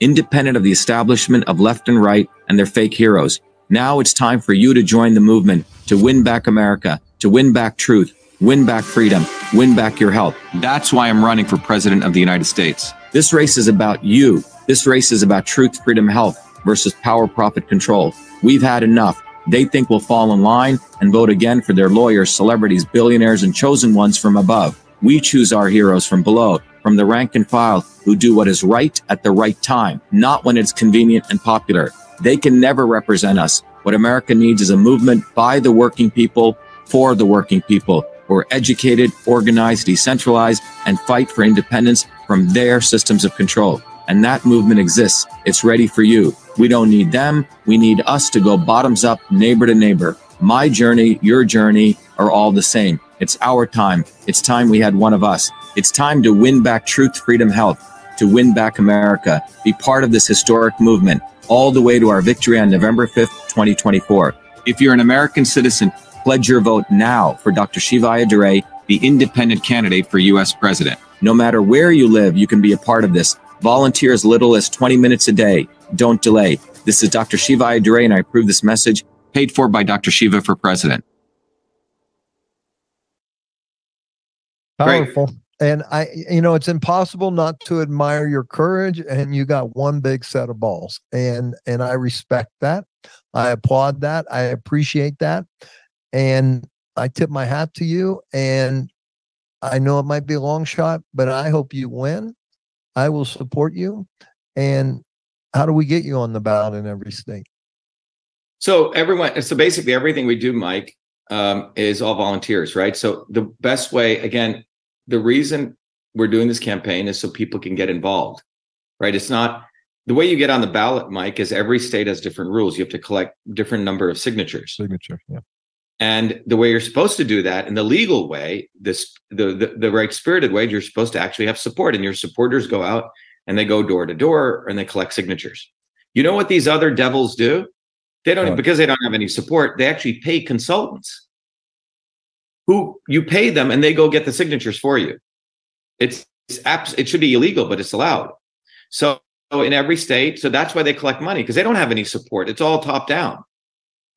independent of the establishment of left and right and their fake heroes. Now it's time for you to join the movement to win back America, to win back truth, win back freedom, win back your health. That's why I'm running for president of the United States. This race is about you. This race is about truth, freedom, health versus power, profit, control. We've had enough. They think we'll fall in line and vote again for their lawyers, celebrities, billionaires, and chosen ones from above. We choose our heroes from below, from the rank and file who do what is right at the right time, not when it's convenient and popular. They can never represent us. What America needs is a movement by the working people, for the working people, who are educated, organized, decentralized, and fight for independence from their systems of control. And that movement exists. It's ready for you. We don't need them. We need us to go bottoms up, neighbor to neighbor. My journey, your journey are all the same. It's our time. It's time we had one of us. It's time to win back truth, freedom, health, to win back America. Be part of this historic movement all the way to our victory on November 5th, 2024. If you're an American citizen, pledge your vote now for Dr. Shiva Ayyadurai, the independent candidate for U.S. president. No matter where you live, you can be a part of this. Volunteer as little as 20 minutes a day. Don't delay. This is Dr. Shiva Ayyadurai, and I approve this message paid for by Dr. Shiva for president. Great. And I, you know, it's impossible not to admire your courage. And you got one big set of balls, and and I respect that. I applaud that. I appreciate that, and I tip my hat to you. And I know it might be a long shot, but I hope you win. I will support you. And how do we get you on the ballot in every state? So everyone, so basically everything we do, Mike, um, is all volunteers, right? So the best way, again, the reason we're doing this campaign is so people can get involved, right? It's not the way you get on the ballot, Mike, is every state has different rules. You have to collect different number of signatures. Signature. Yeah. And the way you're supposed to do that in the legal way, this the, the the right spirited way, you're supposed to actually have support, and your supporters go out and they go door to door and they collect signatures. You know what these other devils do? They don't because they don't have any support. They actually pay consultants who you pay them and they go get the signatures for you. It's, it's abs- it should be illegal, but it's allowed. So in every state, so that's why they collect money because they don't have any support. It's all top down.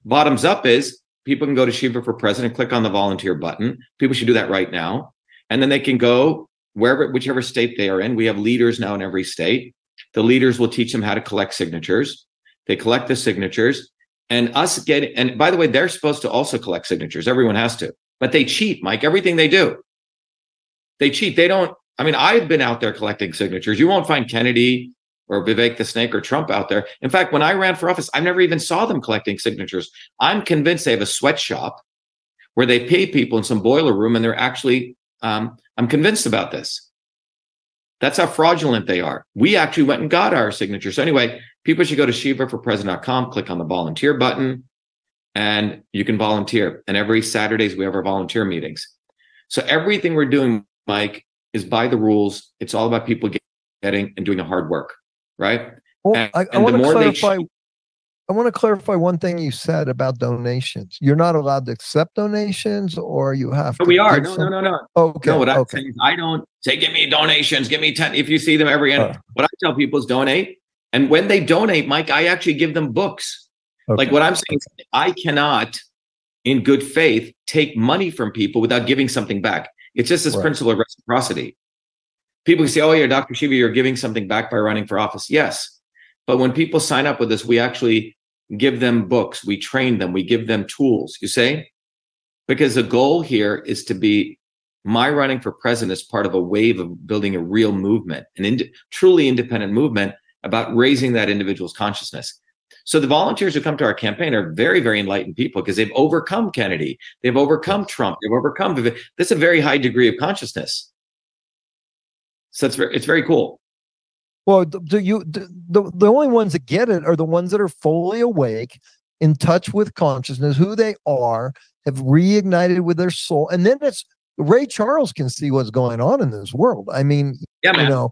Bottoms up is people can go to Shiva for President, click on the volunteer button. People should do that right now. And then they can go wherever, whichever state they are in. We have leaders now in every state. The leaders will teach them how to collect signatures. They collect the signatures and us get, and by the way, they're supposed to also collect signatures. Everyone has to, but they cheat, Mike, everything they do. They cheat. They don't, I mean, I've been out there collecting signatures. You won't find Kennedy or Vivek the Snake or Trump out there. In fact, when I ran for office, I never even saw them collecting signatures. I'm convinced they have a sweatshop where they pay people in some boiler room and they're actually, um, I'm convinced about this. That's how fraudulent they are. We actually went and got our signatures. So anyway, people should go to shivaforpresident.com, click on the volunteer button, and you can volunteer. And every Saturdays we have our volunteer meetings. So everything we're doing, Mike, is by the rules. It's all about people getting and doing the hard work, right? Well, And- I, I want to clarify. sh- I want to clarify one thing you said about donations. You're not allowed to accept donations, or you have to. we are. No, some- no, no, no. Okay. no, what I'm saying is I don't say, give me donations, give me 10. If you see them every end, Uh. what I tell people is donate. And when they donate, Mike, I actually give them books. Like what I'm saying is I cannot, in good faith, take money from people without giving something back. It's just this Right. principle of reciprocity. People say, oh, yeah, Dr. Shiva, you're giving something back by running for office. Yes. But when people sign up with us, we actually give them books, we train them, we give them tools, you say? Because the goal here is to be my running for president is part of a wave of building a real movement, an ind- truly independent movement about raising that individual's consciousness. So the volunteers who come to our campaign are very, very enlightened people because they've overcome Kennedy, they've overcome Trump, they've overcome. Is a very high degree of consciousness. So it's very, it's very cool. Well, do you d- the the only ones that get it are the ones that are fully awake, in touch with consciousness, who they are, have reignited with their soul, and then it's Ray Charles can see what's going on in this world. I mean, Yeah, you know,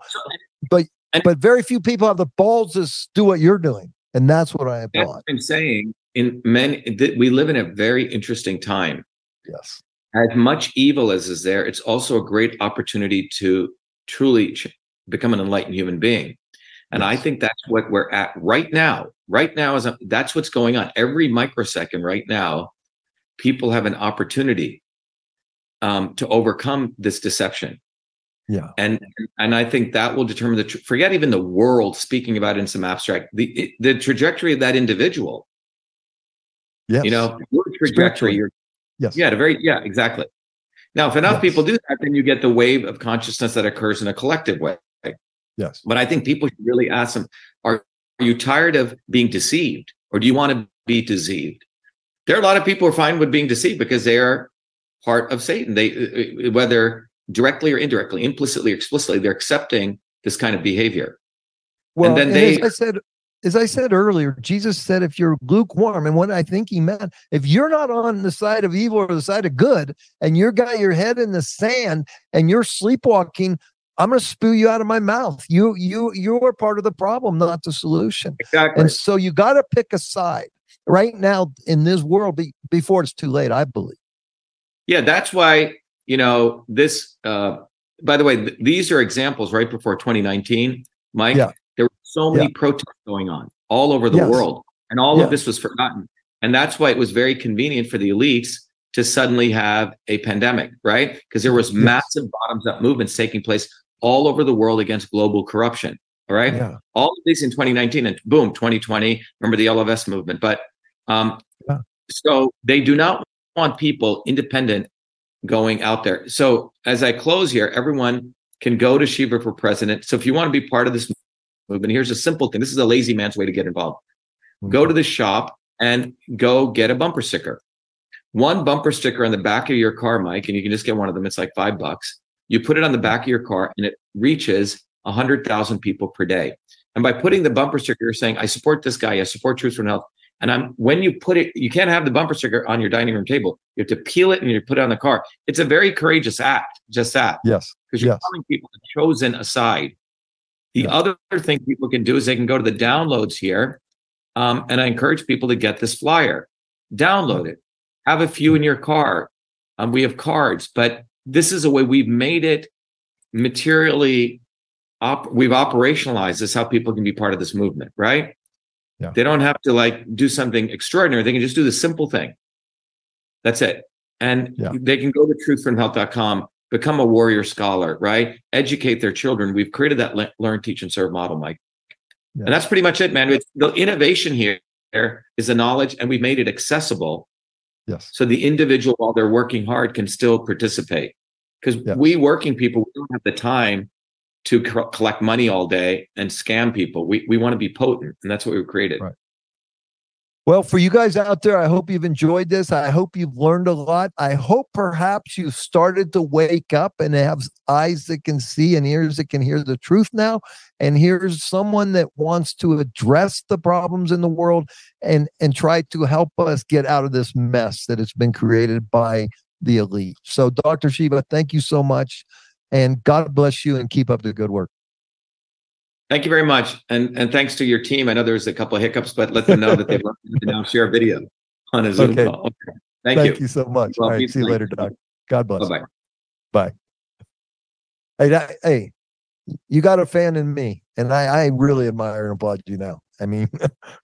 but but very few people have the balls to do what you're doing, and that's what I applaud. what I'm saying. In many, th- we live in a very interesting time. Yes. As much evil as is there, it's also a great opportunity to truly ch- become an enlightened human being. And I think that's what we're at right now. Right now is a, that's what's going on. Every microsecond right now, people have an opportunity um, to overcome this deception. Yeah. And and I think that will determine the tr- forget even the world speaking about it in some abstract the the trajectory of that individual. Yes. You know, your trajectory. Your, Yes. yeah, very yeah, exactly. Now, if enough Yes. people do that, then you get the wave of consciousness that occurs in a collective way. Yes. But I think people should really ask them: Are, are you tired of being deceived, or do you want to be deceived? There are a lot of people who are fine with being deceived because they are part of Satan. They, uh, whether directly or indirectly, implicitly or explicitly, they're accepting this kind of behavior. Well, then and they- as I said, as I said earlier, Jesus said, if you're lukewarm, and what I think he meant, if you're not on the side of evil or the side of good, and you're got your head in the sand and you're sleepwalking, I'm going to spew you out of my mouth. You, you, you're part of the problem, not the solution. Exactly. And so you got to pick a side right now in this world be, before it's too late. I believe. Yeah, that's why, you know, this, uh, by the way, th- these are examples right before 2019, Mike. Yeah. There were so many protests going on all over the Yes. world, and all Yeah. of this was forgotten. And that's why it was very convenient for the elites to suddenly have a pandemic, right? Because there was Yes. massive bottoms up movements taking place all over the world against global corruption. All right. Yeah. All of these in 2019 and boom, 2020. Remember the LFS movement. But um, Yeah. so they do not want people independent going out there. So as I close here, everyone can go to Shiva for President. So if you want to be part of this movement, here's a simple thing. This is a lazy man's way to get involved. Go to the shop and go get a bumper sticker. One bumper sticker on the back of your car, Mike, and you can just get one of them. It's like five bucks. You put it on the back of your car and it reaches a 100,000 people per day. And by putting the bumper sticker, you're saying, I support this guy. I support Truth for Health. And I'm when you put it, you can't have the bumper sticker on your dining room table. You have to peel it and you put it on the car. It's a very courageous act, just that, Yes. because you're Yes. telling people the chosen aside. The Yeah. other thing people can do is they can go to the downloads here. Um, and I encourage people to get this flyer, download it, have a few in your car. Um, we have cards, but this is a way we've made it materially op- we've operationalized this how people can be part of this movement right Yeah. they don't have to like do something extraordinary. They can just do the simple thing. That's it. And Yeah. they can go to truthforhealth.com become a warrior scholar right? Educate their children. We've created that le- learn teach and serve model mike. Yeah. and that's pretty much it man. It's, the innovation here is the knowledge and we've made it accessible Yes. so the individual while they're working hard can still participate. Because we working people we don't have the time to co- collect money all day and scam people. We we want to be potent, and that's what we created. Right. Well, for you guys out there, I hope you've enjoyed this. I hope you've learned a lot. I hope perhaps you've started to wake up and have eyes that can see and ears that can hear the truth now. And here's someone that wants to address the problems in the world and and try to help us get out of this mess that has been created by the elite. So, Dr. Shiva, thank you so much. And God bless you and keep up the good work. Thank you very much, and and thanks to your team. I know there's a couple of hiccups, but let them know that they've learned to now share a video on a Zoom Okay. call. Okay. Thank, Thank you. you so much. Well, All right. See you safe. later, Doc. God bless. Bye bye. Hey, that, hey, you got a fan in me, and I, I really admire and applaud you now. I mean,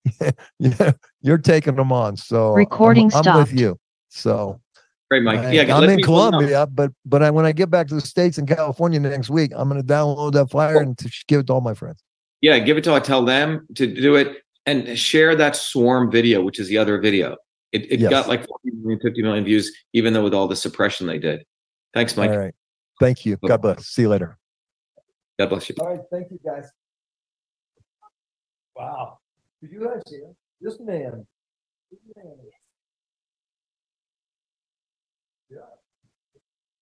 yeah, you're taking them on. So I'm- Recording I'm, with you. So Great, Mike. I, yeah, I'm in people know. Colombia, but but I, when I get back to the states in California next week, I'm going to download that flyer and to give it to all my friends. Yeah, give it to. I tell them to do it and share that swarm video, which is the other video. It, it Yes. got like 40 million, 50 million views, even though with all the suppression they did. Thanks, Mike. All right. Thank you. God bless. See you later. God bless you. All right. Thank you, guys. Wow. Did you guys see him? This man. This man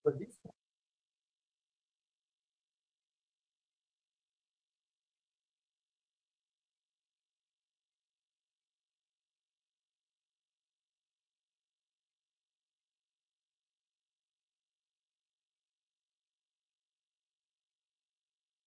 But this.